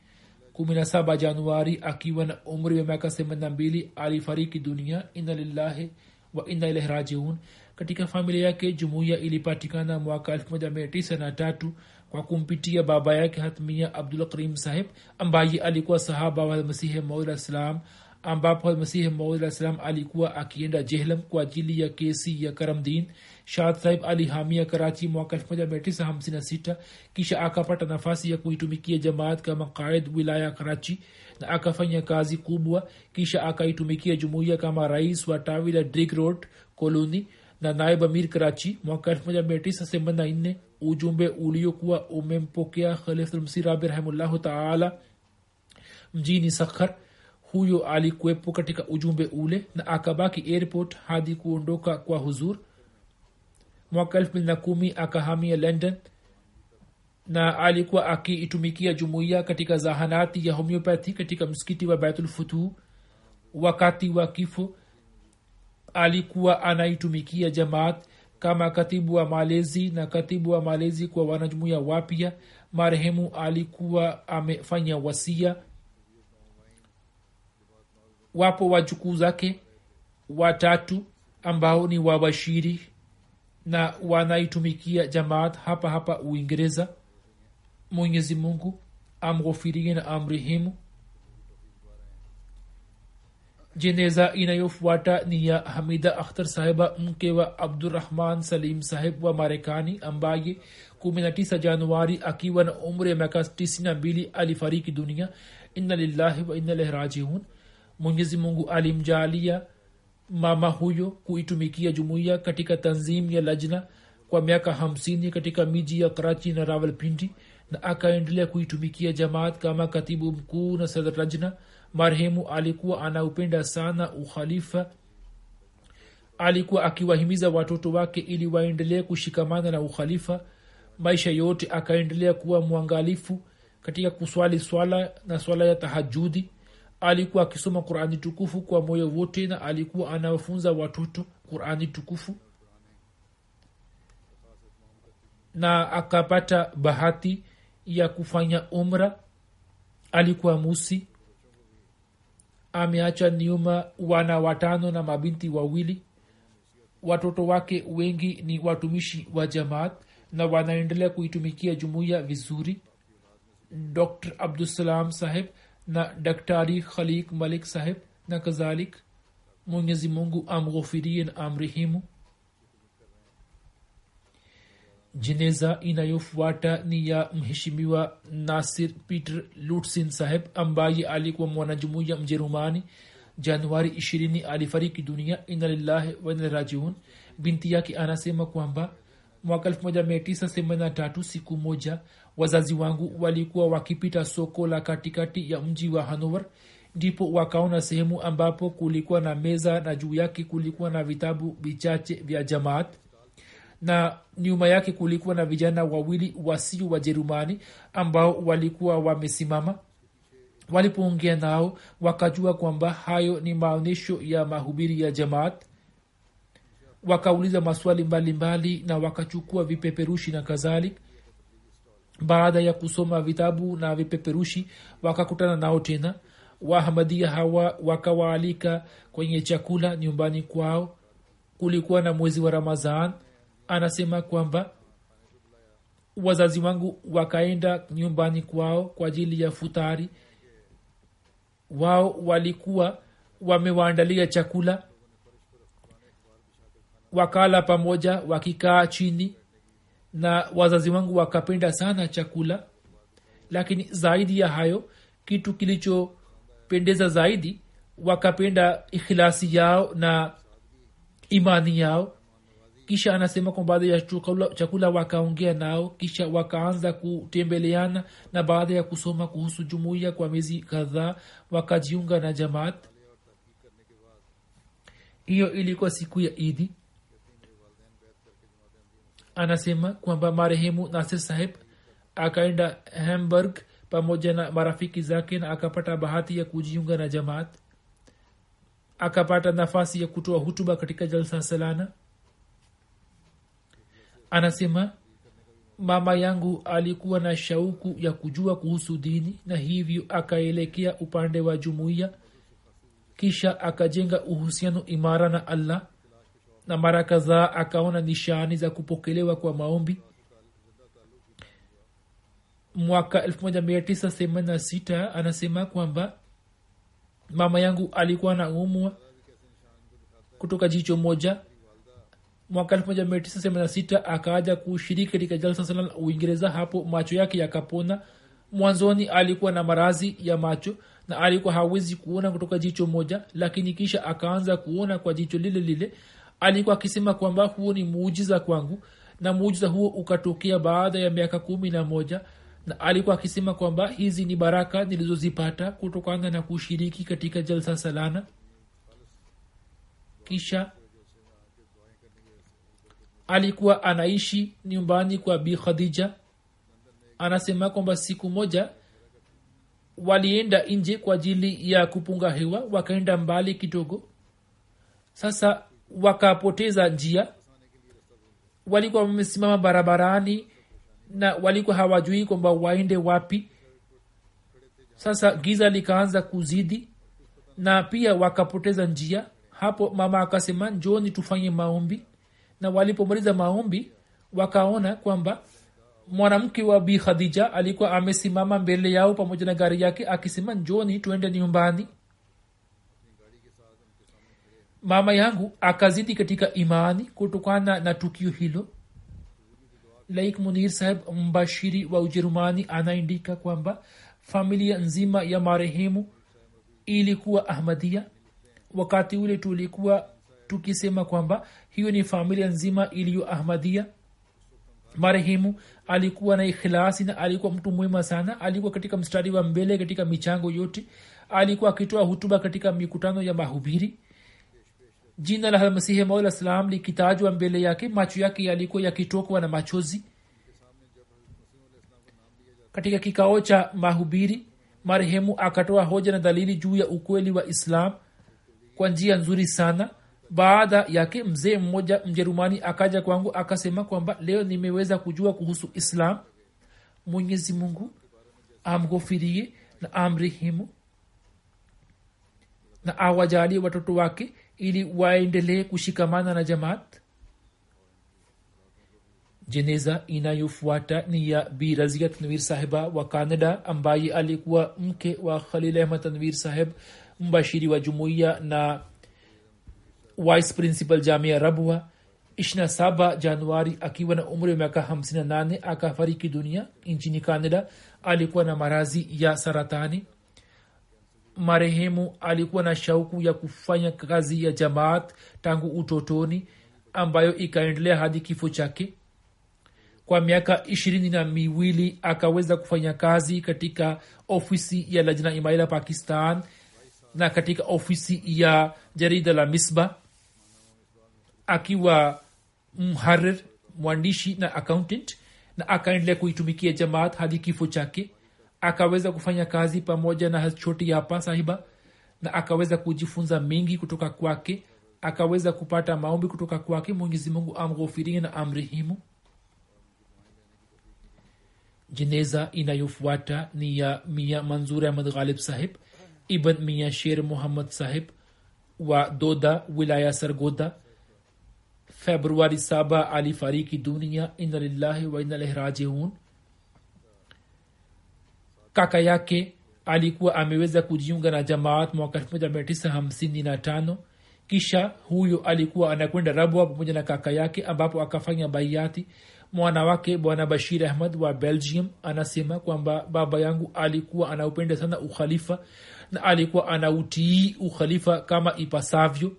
17 januari akiwa na umri wa miaka 82 alifariki dunia inna lillahi wa inna ilaihi rajiun. Katika familia yake jumuiya ilipatikana mwaka 1993 kwa kumpitia baba yake hatmia abdul karim sahib ambaye alikuwa sahaba wa masihi maula salam ambapo masihi maud alah salam alikuwa akienda jehlam kwa ajili ya kesi ya karamdin shahad sahib alihamia karachi mwaka 1956 kisha akapata nafasi ya kuitumikia jamaat kama qaid wilaya karachi na akafanya kazi kubwa kisha akaitumikia jumuiya kama rais wa tawi la drik road koloni na naib amir karachi mwaka 1984 ujumbe uliokuwa umempokea khalifulmsi rabi rahimullahu taala mjini sakhar huyo alikuwepo katika ujumbe ule na akabaki airport hadi kuondoka kwa huzur. Mwaka 2 akahamia london na alikuwa akiitumikia jumuiya katika zahanati ya homeopathy katika msikiti wa baitulfutuh wakati wa kifo alikuwa anaitumikia jamaat kama katibu wa malezi na katibu wa malezi kwa wanajumuia wapya. Marehemu alikuwa amefanya wasia wapo wajukuu zake watatu ambao ni wabashiri na wanaitumikia jamaat hapa hapa uingereza. Mwenyezi mungu amghofirie na amrihimu jeneza inayofuata ni ya hamida akhtar sahiba mke wa abdurahman salim sahib wa marekani ambaye 19 januari akiwa na umri ya miaka 92 alifariki dunia. Inna lillahi wa inna ilaihi rajiun mwenyezi mungu alimjaalia mama huyo kuitumikia jumuiya katika tanzim ya lajna kwa miaka hamsini katika miji ya karachi na rawalpindi na akaendelea kuitumikia jamaat kama katibu mkuu na sadr lajna marehemu alikuwa anaupenda sana ukhalifa. Alikuwa akiwahimiza watoto wake ili waendelee kushikamana na ukhalifa. Maisha yote akaendelea kuwa mwangalifu katika kuswali swala na swala ya tahajudi alikuwa akisoma qurani tukufu kwa moyo wote na alikuwa anawafunza watoto qurani tukufu. Na akapata bahati ya kufanya umra. Alikuwa musi. Ameacha nyuma wana watano na mabinti wawili. Watoto wake wengi ni watumishi wa jamaat na wanaendelea kuitumikia jumuiya vizuri. Dr abdusalam saheb na daktari khalik malik saheb na kadhalik mwenyezi mungu amghofirie na amrehimu jeneza inayofuata ni ya mheshimiwa nasir peter lutsin saheb ambaye alikuwa mwanajumuiya mjerumani. Januari ishirini alifariki dunia ina lillahi wanarajiun binti yake anasema kwamba mwaka 1983 siku moja wazazi wangu walikuwa wakipita soko la katikati ya mji wa hanover. Ndipo wakaona sehemu ambapo kulikuwa na meza na juu yake kulikuwa na vitabu vichache vya jamaat. Na nyuma yake kulikuwa na vijana wawili wasio wajerumani ambao walikuwa wamesimama. Walipoongea nao wakajua kwamba hayo ni maonyesho ya mahubiri ya jamaat. Wakauliza maswali mbalimbali mbali, na wakachukua vipeperushi na kadhalik baada ya kusoma vitabu na vipeperushi wakakutana nao tena. Wahamadia hawa wakawaalika kwenye chakula nyumbani kwao. Kulikuwa na mwezi wa ramadhan. Anasema kwamba wazazi wangu wakaenda nyumbani kwao kwa ajili ya futari. Wao walikuwa wamewaandalia chakula. Wakala pamoja wakikaa chini na wazazi wangu wakapenda sana chakula. Lakini zaidi ya hayo kitu kilichopendeza zaidi wakapenda ikhilasi yao na imani yao. Kisha anasema kwa baada ya chakula, chakula wakaongea nao. Kisha wakaanza kutembeleana na baada ya kusoma kuhusu jumuiya kwa miezi kadhaa wakajiunga na jamaat. Hiyo ilikuwa siku ya idi anasema kwamba marehemu nasir saheb akaenda hamburg pamoja na marafiki zake na akapata bahati ya kujiunga na jamaat akapata nafasi ya kutoa hutuba katika jalsa salana. Anasema mama yangu alikuwa na shauku ya kujua kuhusu dini na hivyo akaelekea upande wa jumuiya kisha akajenga uhusiano imara na allah na mara kadhaa akaona nishani za kupokelewa kwa maombi. Mwaka 1986 anasema kwamba mama yangu alikuwa na umwa kutoka jicho moja. Mwaka 1986 akaaja kushiriki katika jalsa uingereza hapo macho yake yakapona. Mwanzoni alikuwa na marazi ya macho na alikuwa hawezi kuona kutoka jicho moja lakini kisha akaanza kuona kwa jicho lile lile alikuwa akisema kwamba huo ni muujiza kwangu na muujiza huo ukatokea baada ya miaka kumi na moja na alikuwa akisema kwamba hizi ni baraka nilizozipata kutokana na kushiriki katika jalsa salana. Kisha alikuwa anaishi nyumbani kwa bi khadija. Anasema kwamba siku moja walienda nje kwa ajili ya kupunga hewa wakaenda mbali kidogo. Sasa wakapoteza njia. Walikuwa wamesimama barabarani na walikuwa hawajui kwamba waende wapi. Sasa giza likaanza kuzidi na pia wakapoteza njia. Hapo mama akasema njoni tufanye maombi. Na walipomaliza maombi wakaona kwamba mwanamke wa bi khadija alikuwa amesimama mbele yao pamoja na gari yake akisema njoni tuende nyumbani mama yangu akazidi katika imani kutokana na tukio hilo. Laik munir saheb mbashiri wa ujerumani anaandika kwamba familia nzima ya marehemu ilikuwa ahmadia wakati ule tulikuwa tukisema kwamba hiyo ni familia nzima iliyo ahmadia marehemu alikuwa na ikhilasi na alikuwa mtu muhima sana. Alikuwa katika mstari wa mbele katika michango yote. Alikuwa akitoa hutuba katika mikutano ya mahubiri jina la masihi maula salam likitajwa mbele yake macho yake yalikuwa yakitokwa na machozi. Katika kikao cha mahubiri marehemu akatoa hoja na dalili juu ya ukweli wa islam kwa njia nzuri sana. Baada yake mzee mmoja mjerumani akaja kwangu akasema kwamba leo nimeweza kujua kuhusu islam. Mwenyezi mungu amghofirie na amrehemu na awajalie watoto wake ili waendelee kushikamana na jamaat? Jeneza inayofuata ni ya bi razia tanwir sahiba wa canada ambaye alikuwa mke wa khalil ahmad tanwir saheb mbashiri wa jumuiya na vice principal jamia rabwa ishna saba januari akiwa na umri wa miaka 58 akafariki dunia nchini canada. Alikuwa na marazi ya saratani marehemu alikuwa na shauku ya kufanya kazi ya jamaat tangu utotoni ambayo ikaendelea hadi kifo chake. Kwa miaka ishirini na miwili akaweza kufanya kazi katika ofisi ya lajna imaila pakistan na katika ofisi ya jarida la misba akiwa mharir mwandishi na accountant na akaendelea kuitumikia jamaat hadi kifo chake akaweza kufanya kazi pamoja na choti hapa sahiba na akaweza kujifunza mengi kutoka kwake akaweza kupata maombi kutoka kwake mwenyezi mungu amghofirie na amrehimu jeneza inayofuata ni ya mia manzur ahmad ghalib sahib ibn mia sher muhammad sahib wa doda wilaya sargoda februari saba alifariki dunia ina lillahi wa ina ilaihi rajiun kaka yake alikuwa ameweza kujiunga na jamaat mwaka 1955 kisha huyo alikuwa anakwenda rabwa pamoja na kaka yake ambapo akafanya baiati. Mwana wake bwana bashir ahmad wa belgium anasema kwamba baba yangu alikuwa anaupenda sana ukhalifa na alikuwa anautii ukhalifa kama ipasavyo.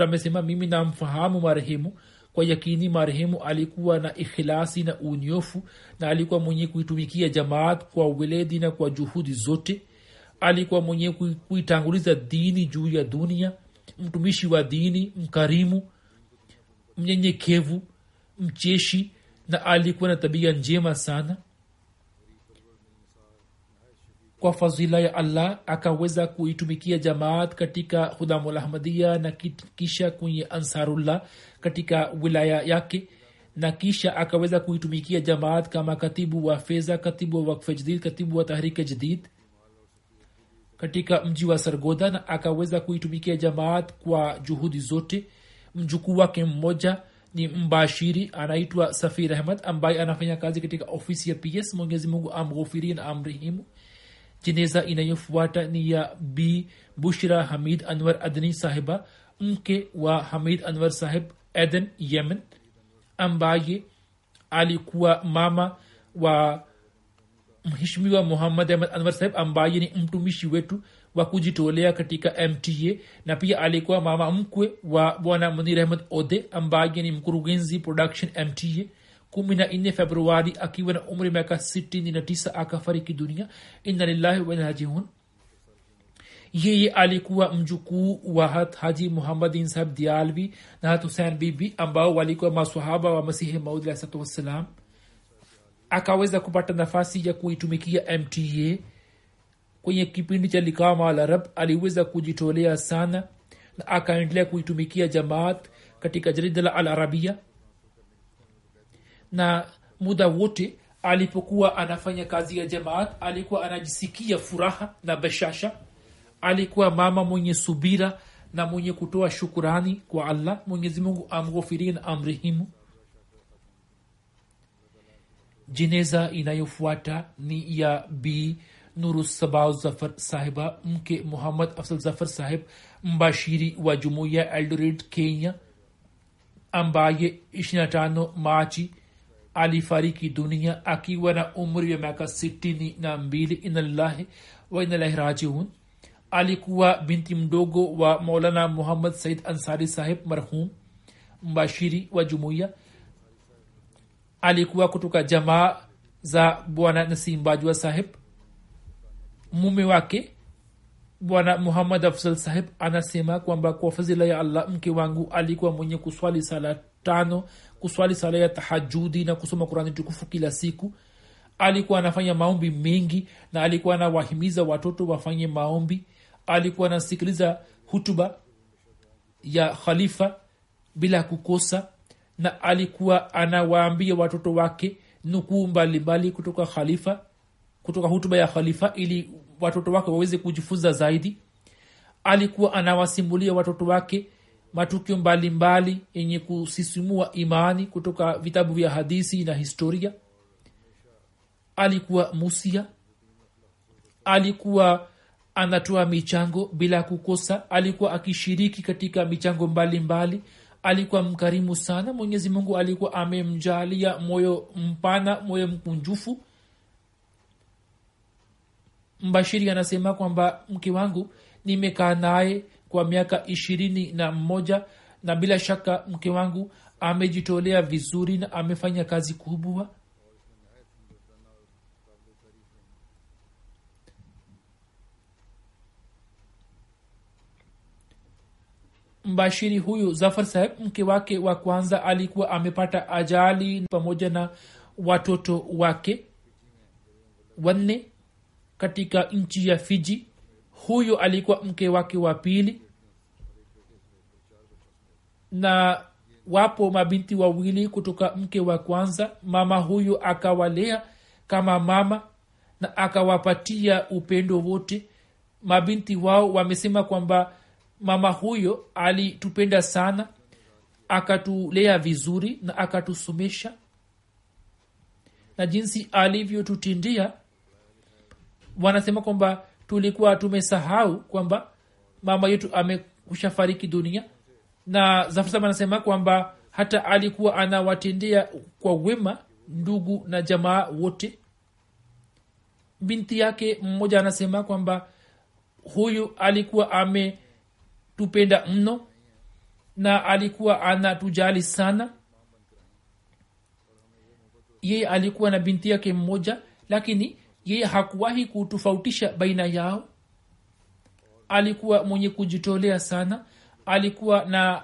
Amesema mimi namfahamu marehemu kwa yakini marehemu alikuwa na ikhilasi na unyofu na alikuwa mwenye kuitumikia jamaat kwa weledi na kwa juhudi zote. Alikuwa mwenye kuitanguliza dini juu ya dunia mtumishi wa dini mkarimu mnyenyekevu mcheshi na alikuwa na tabia njema sana. Kwa fadhila ya allah akaweza kuitumikia jamaat katika hudamulahmadia na kisha kwenye ansarullah katika wilaya yake na kisha akaweza kuitumikia jamaat kama katibu wa fedha katibu wa wakfe jadid katibu wa tahrike jadid katika mji wa sargoda na akaweza kuitumikia jamaat kwa juhudi zote. Mjukuu wake mmoja ni mbashiri anaitwa safir ahmad ambaye anafanya kazi katika ofisi ya ps mwenyezi mungu amghofirie na amrehimu jeneza inayofuata ni ya b. Bushra hamid anwar adni sahiba mke wa hamid anwar sahib eden yemen. Ambaye alikuwa mama wa mheshimiwa muhammad ahmad anwar sahib ambaye ni mtumishi wetu wa kujitolea katika mta na pia alikuwa mama mkwe wa bwana munir ahmad ode ambaye ni mkurugenzi production mta kumi na nne februari akiwa na umri miaka sitini na tisa akafariki dunia. Inna lillahi wa yeye alikuwa mjukuu wa hat haji muhammadin sahab dialvi na hat husein bibi ambao walikuwa masahaba wa masihi maud alahi salatu wassalam. Akaweza kupata nafasi ya kuitumikia mta kwenye kipindi cha likama al aliweza kujitolea sana na akaendelea kuitumikia jamaat katika jarida la al arabia na muda wote alipokuwa anafanya kazi ya jamaat alikuwa anajisikia furaha na bashasha alikuwa mama mwenye subira na mwenye kutoa shukurani kwa allah. Mwenyezi mungu amghofirie na amrehimu jeneza inayofuata ni ya b. Nurusabau zafar sahiba mke muhammad afsal zafar sahib mbashiri wa jumuiya eldoret kenya ambaye 25 machi alifariki dunia akiwa na umri wa miaka 62 inallahi wa inalahi rajiun alikuwa binti mdogo wa maulana muhammad said ansari sahib marhum mbashiri wa jumuiya. Alikuwa kutoka jamaa za bwana nasim bajwa sahib. Mume wake bwana muhammad afzal sahib anasema kwamba kwa fadhila ya allah mke wangu alikuwa mwenye kuswali sala tano kuswali sala ya tahajudi na kusoma kurani tukufu kila siku. Alikuwa anafanya maombi mengi na alikuwa anawahimiza watoto wafanye maombi alikuwa anasikiliza hutuba ya khalifa bila kukosa na alikuwa anawaambia watoto wake nukuu mbalimbali kutoka khalifa kutoka hutuba ya khalifa ili watoto wake waweze kujifunza zaidi. Alikuwa anawasimulia watoto wake matukio mbalimbali yenye kusisimua imani kutoka vitabu vya hadisi na historia. Alikuwa musia. Alikuwa anatoa michango bila kukosa. Alikuwa akishiriki katika michango mbalimbali. Mbali. alikuwa mkarimu sana. Mwenyezi mungu alikuwa amemjalia moyo mpana moyo mkunjufu. Mbashiri anasema kwamba mke wangu nimekaa naye kwa miaka ishirini na mmoja na bila shaka mke wangu amejitolea vizuri na amefanya kazi kubwa mbashiri huyu zafar saheb mke wake wa kwanza alikuwa amepata ajali pamoja na watoto wake wanne katika nchi ya fiji. Huyo alikuwa mke wake wa pili. Na wapo mabinti wawili kutoka mke wa kwanza. Mama huyu akawalea kama mama na akawapatia upendo wote. Mabinti wao wamesema kwamba mama huyo alitupenda sana akatulea vizuri na akatusomesha na jinsi alivyotutindia wanasema kwamba tulikuwa tumesahau kwamba mama yetu amekusha fariki dunia. Na zafusama anasema kwamba hata alikuwa anawatendea kwa wema ndugu na jamaa wote. Binti yake mmoja anasema kwamba huyu alikuwa ametupenda mno. Na alikuwa anatujali sana. Yeye alikuwa na binti yake mmoja lakini yeye hakuwahi kutofautisha baina yao. Alikuwa mwenye kujitolea sana. Alikuwa na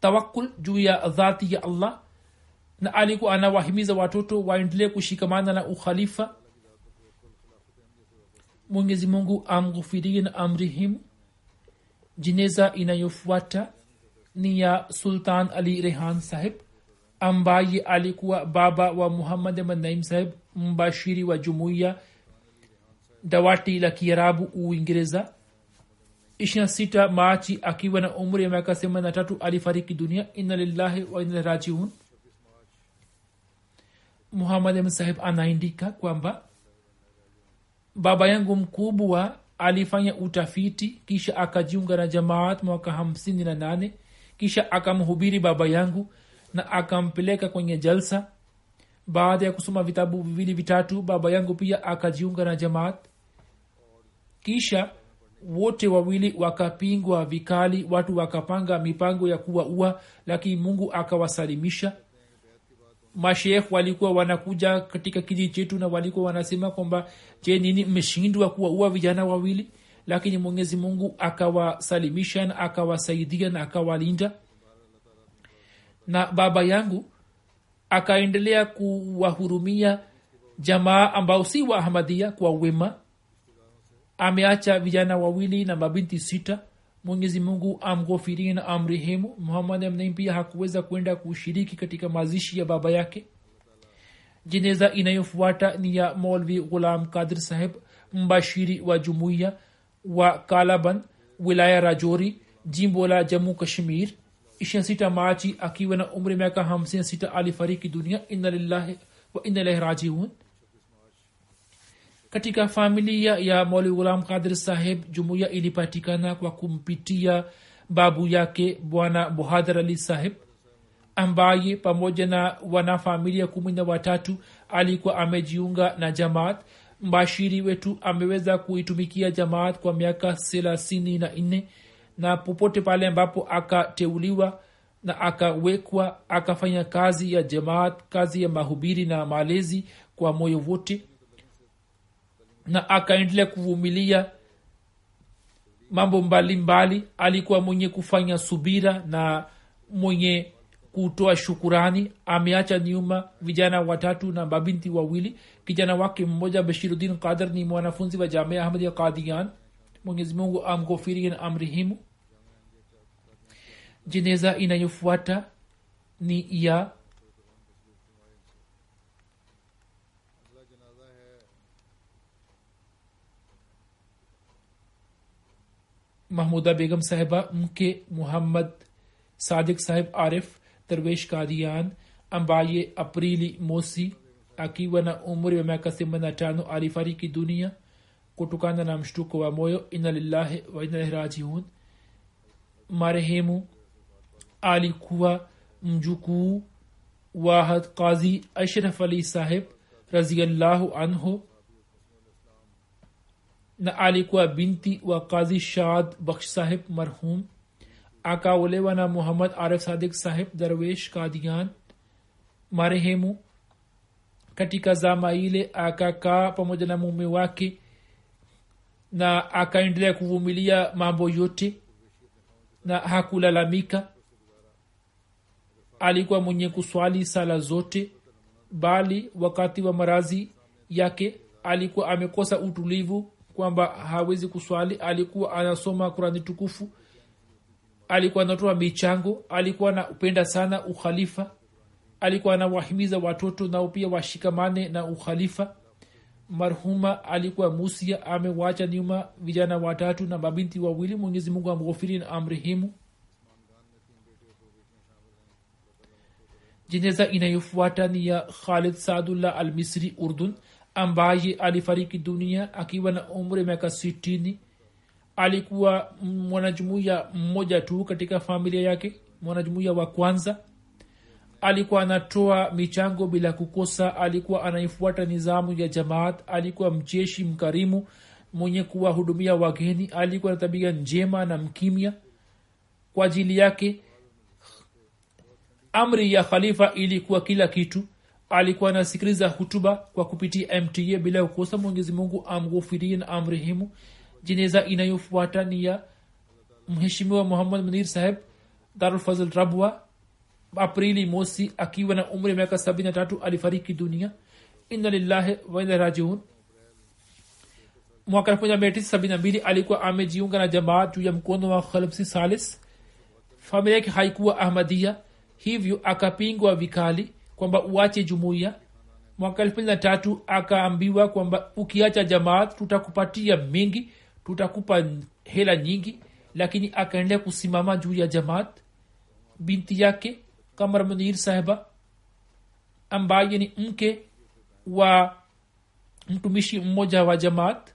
tawakul juu ya dhati ya allah. Na alikuwa anawahimiza watoto waendelee kushikamana na ukhalifa. Mwenyezi mungu amghufirie na amrihimu jineza inayofuata ni ya sultan ali rehan sahib ambaye alikuwa baba wa muhammad manaim sahib mbashiri wa jumuiya dawati la kiarabu uingereza. ishina sita machi akiwa na umri ya miaka themani na tatu alifariki dunia. Inna lillahi wa inna rajiun. Muhammad sahib anaandika kwamba baba yangu mkubwa alifanya utafiti kisha akajiunga na jamaat mwaka hamsini na nane kisha akamhubiri baba yangu na akampeleka kwenye jalsa. Baada ya kusoma vitabu viwili vitatu baba yangu pia akajiunga na jamaat. Kisha wote wawili wakapingwa vikali watu wakapanga mipango ya kuwaua lakini mungu akawasalimisha mashekh walikuwa wanakuja katika kijiji chetu na walikuwa wanasema kwamba je nini mmeshindwa kuwaua vijana wawili? Lakini mwenyezi mungu akawasalimisha na akawasaidia na akawalinda. Na baba yangu akaendelea kuwahurumia jamaa ambao si wa ahmadia kwa wema. Ameacha vijana wawili na mabinti sita mwenyezi mungu amghofirie na amrehemu. Muhammad amnaim pia hakuweza kwenda kushiriki katika mazishi ya baba yake. Jeneza inayofuata ni ya molvi ghulam kadir saheb mbashiri wa jumuiya wa kalaban wilaya rajori jimbo la jammu kashmir. ishirini sita machi akiwa na umri miaka hamsini sita alifariki dunia. Inna lillahi wa inna ilahi rajiun katika familia ya moli ghulam qadir saheb jumuiya ilipatikana kwa kumpitia babu yake bwana buhadhar ali saheb ambaye pamoja na wanafamilia kumi na watatu alikuwa amejiunga na jamaat. Mbashiri wetu ameweza kuitumikia jamaat kwa miaka thelathini na nne na popote pale ambapo akateuliwa na akawekwa akafanya kazi ya jamaat kazi ya mahubiri na malezi kwa moyo wote na akaendelea kuvumilia mambo mbalimbali. Mbali. alikuwa mwenye kufanya subira na mwenye kutoa shukurani. Ameacha nyuma vijana watatu na mabinti wawili. Kijana wake mmoja bashirudin qadar ni mwanafunzi wa jamia ahmad ya kadian mwenyezi mungu amghofirie na amrihimu jeneza inayofuata ni ya mahmuda begum sahiba mke muhammad sadik sahib arif darwesh kadian ambaye aprili mosi akiwa na umri wa miaka themanini na tano alifariki dunia kutokana na mshtuko wa moyo ina lillahi wa ina rajiun marehemu alikuwa mjukuu wa qazi ashraf ali saheb raziallahu anhu na alikuwa binti wa kazi shad bakhsh sahib marhum akaolewa na muhammad arif sadik sahib darwesh kadian marehemu. Katika zama ile akakaa pamoja na mume wake na akaendelea kuvumilia mambo yote na hakulalamika. Alikuwa mwenye kuswali sala zote bali wakati wa marazi yake alikuwa amekosa utulivu kwamba hawezi kuswali alikuwa anasoma kurani tukufu alikuwa anatoa michango alikuwa anapenda sana ukhalifa alikuwa anawahimiza watoto nao pia washikamane na ukhalifa. Marhuma alikuwa musia amewacha nyuma vijana watatu na mabinti wawili mwenyezi mungu amghofiri na amrehemu. Jeneza inayofuata ni ya khalid saadullah al misri urdun ambaye alifariki dunia akiwa na umri miaka sitini. Alikuwa mwanajumuiya mmoja tu katika familia yake mwanajumuiya wa kwanza. Alikuwa anatoa michango bila kukosa. Alikuwa anaifuata nizamu ya jamaat. Alikuwa mcheshi mkarimu mwenye kuwahudumia wageni. Alikuwa na tabia njema na mkimya. Kwa ajili yake amri ya khalifa ilikuwa kila kitu alikuwa anasikiliza hutuba kwa kupitia mta bila kukosa mwenyezi mungu amghufirie na amrehemu. Jeneza inayofuata ni ya mheshimiwa muhammad munir saheb darulfazl rabwa. Aprili mosi akiwa na umri miaka sabini na tatu alifariki dunia. Inna lillahi waina rajiun. Mwaka elfu moja mia tisa sabini na mbili alikuwa amejiunga na jamaa juu ya mkono wa khalbsi salis. Familia yake haikuwa ahmadia hivyo akapingwa vikali kwamba uache jumuiya. Mwaka elfu na tatu akaambiwa kwamba ukiacha jamaat tutakupatia mingi tutakupa hela nyingi lakini akaendelea kusimama juu ya jamaat binti yake kamar munir sahiba ambaye ni mke wa mtumishi mmoja wa jamaat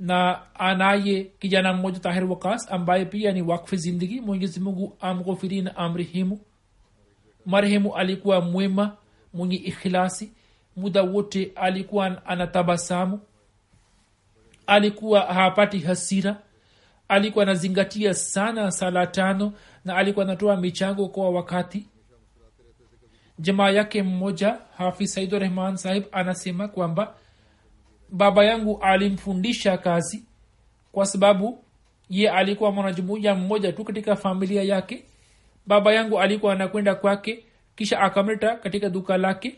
na anaye kijana mmoja tahir wakas ambaye pia ni wakfi zindigi mwenyezi mungu amghofiri na amrehemu marehemu alikuwa mwema mwenye ikhilasi muda wote alikuwa anatabasamu alikuwa hapati hasira alikuwa anazingatia sana sala tano na alikuwa anatoa michango kwa wakati. Jamaa yake mmoja hafiz saidu rahman sahib anasema kwamba baba yangu alimfundisha kazi kwa sababu ye alikuwa mwanajumuia mmoja tu katika familia yake baba yangu alikuwa anakwenda kwake kisha akamleta katika duka lake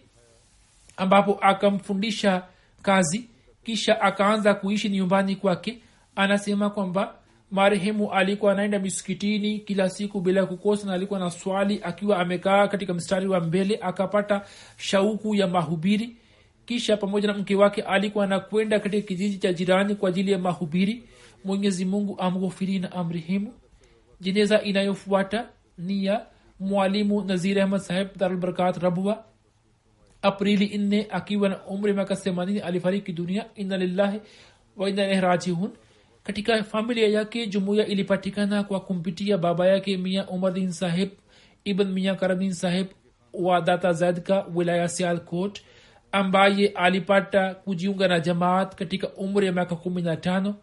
ambapo akamfundisha kazi kisha akaanza kuishi nyumbani kwake. Anasema kwamba marehemu alikuwa anaenda misikitini kila siku bila kukosa na alikuwa na swali akiwa amekaa katika mstari wa mbele akapata shauku ya mahubiri. Kisha pamoja na mke wake alikuwa anakwenda katika kijiji cha jirani kwa ajili ya mahubiri. Mwenyezi mungu amghofiri na amrehemu. Jeneza inayofuata ni ya mwalimu nazir ahmad saheb darulbarakat rabua aprili nne akiwa na umri miaka themanini alifariki dunia. Inna lillahi wa inna ilaihi rajiun. Katika familia yake jumuiya ilipatikana kwa kumpitia baba yake mia umardin saheb ibn mia karamdin saheb wa data zadka wilaya sialkot ambaye alipata kujiunga na jamaat katika umri ya miaka kumi na tano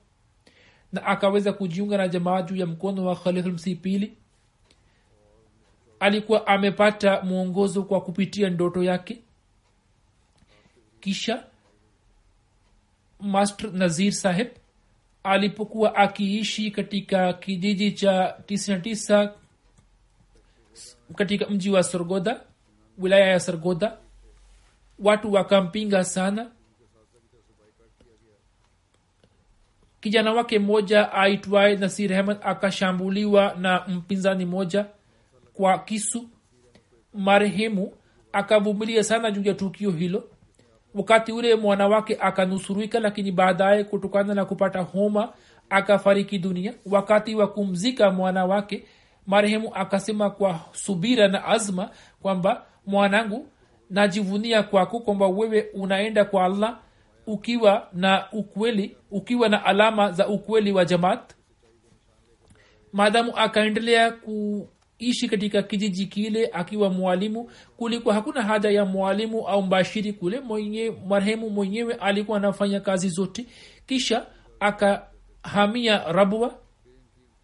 na akaweza kujiunga na jamaat juu ya mkono wa khalifulmsi pili alikuwa amepata mwongozo kwa kupitia ndoto yake. Kisha master nazir saheb alipokuwa akiishi katika kijiji cha 99 katika mji wa sorgoda wilaya ya sorgoda watu wakampinga sana. Kijana wake mmoja aitwaye nasir ahmad akashambuliwa na mpinzani mmoja kwa kisu marehemu akavumilia sana juu ya tukio hilo. Wakati ule mwanawake akanusurika lakini baadaye kutokana na kupata homa akafariki dunia. Wakati wa kumzika mwanawake marehemu akasema kwa subira na azma kwamba mwanangu najivunia kwako kwamba wewe unaenda kwa allah ukiwa na ukweli ukiwa na alama za ukweli wa jamaat. Maadamu akaendelea kuishi katika kijiji kile akiwa mwalimu kulikuwa hakuna haja ya mwalimu au mbashiri kule. Mwenye marehemu mwenyewe alikuwa anafanya kazi zote kisha akahamia rabua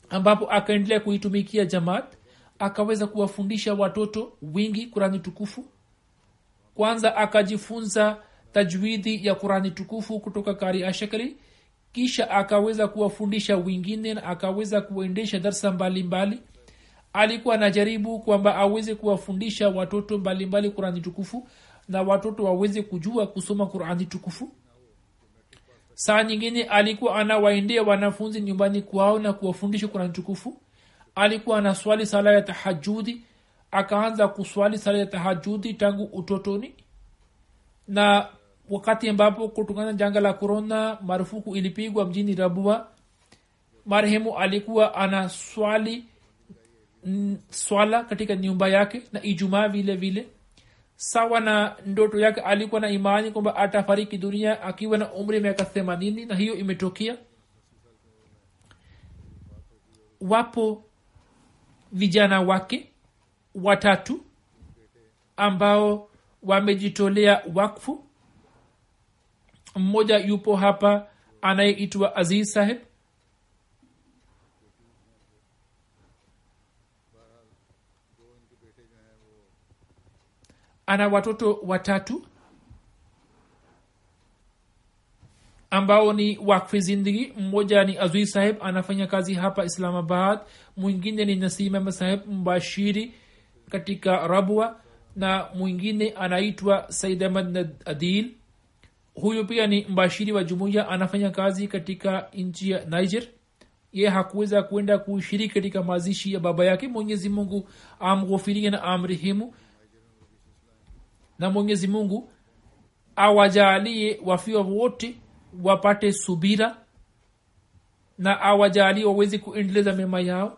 ambapo akaendelea kuitumikia jamaat akaweza kuwafundisha watoto wingi kurani tukufu. Kwanza akajifunza tajwidi ya kurani tukufu kutoka kari ashakari kisha akaweza kuwafundisha wengine na akaweza kuendesha darsa mbalimbali alikuwa anajaribu kwamba aweze kuwafundisha watoto mbalimbali qurani tukufu na watoto waweze kujua kusoma qurani tukufu. Saa nyingine alikuwa anawaendea wanafunzi nyumbani kwao na kuwafundisha qurani tukufu. Alikuwa anaswali sala ya tahajudi akaanza kuswali sala ya tahajudi tangu utotoni. Na wakati ambapo kutokana na janga la korona marufuku ilipigwa mjini rabua marehemu alikuwa anaswali swala katika nyumba yake na ijumaa vile vile. Sawa na ndoto yake alikuwa na imani kwamba atafariki dunia akiwa na umri miaka themanini na hiyo imetokea. Wapo vijana wake watatu ambao wamejitolea wakfu. Mmoja yupo hapa anayeitwa aziz saheb ana watoto watatu ambao ni wakfi zindagi mmoja ni azui saheb anafanya kazi hapa islamabad. Mwingine ni nasim ahmad saheb mbashiri katika rabwa. Na mwingine anaitwa said ahmad adil. Huyu pia ni mbashiri wa jumuiya anafanya kazi katika nchi ya niger. Ye hakuweza kwenda kushiriki katika mazishi ya baba yake. Mwenyezi mungu amghofirie na amrehemu na mwenyezi mungu awajalie wafiwa wote wapate subira na awajalie waweze kuendeleza mema yao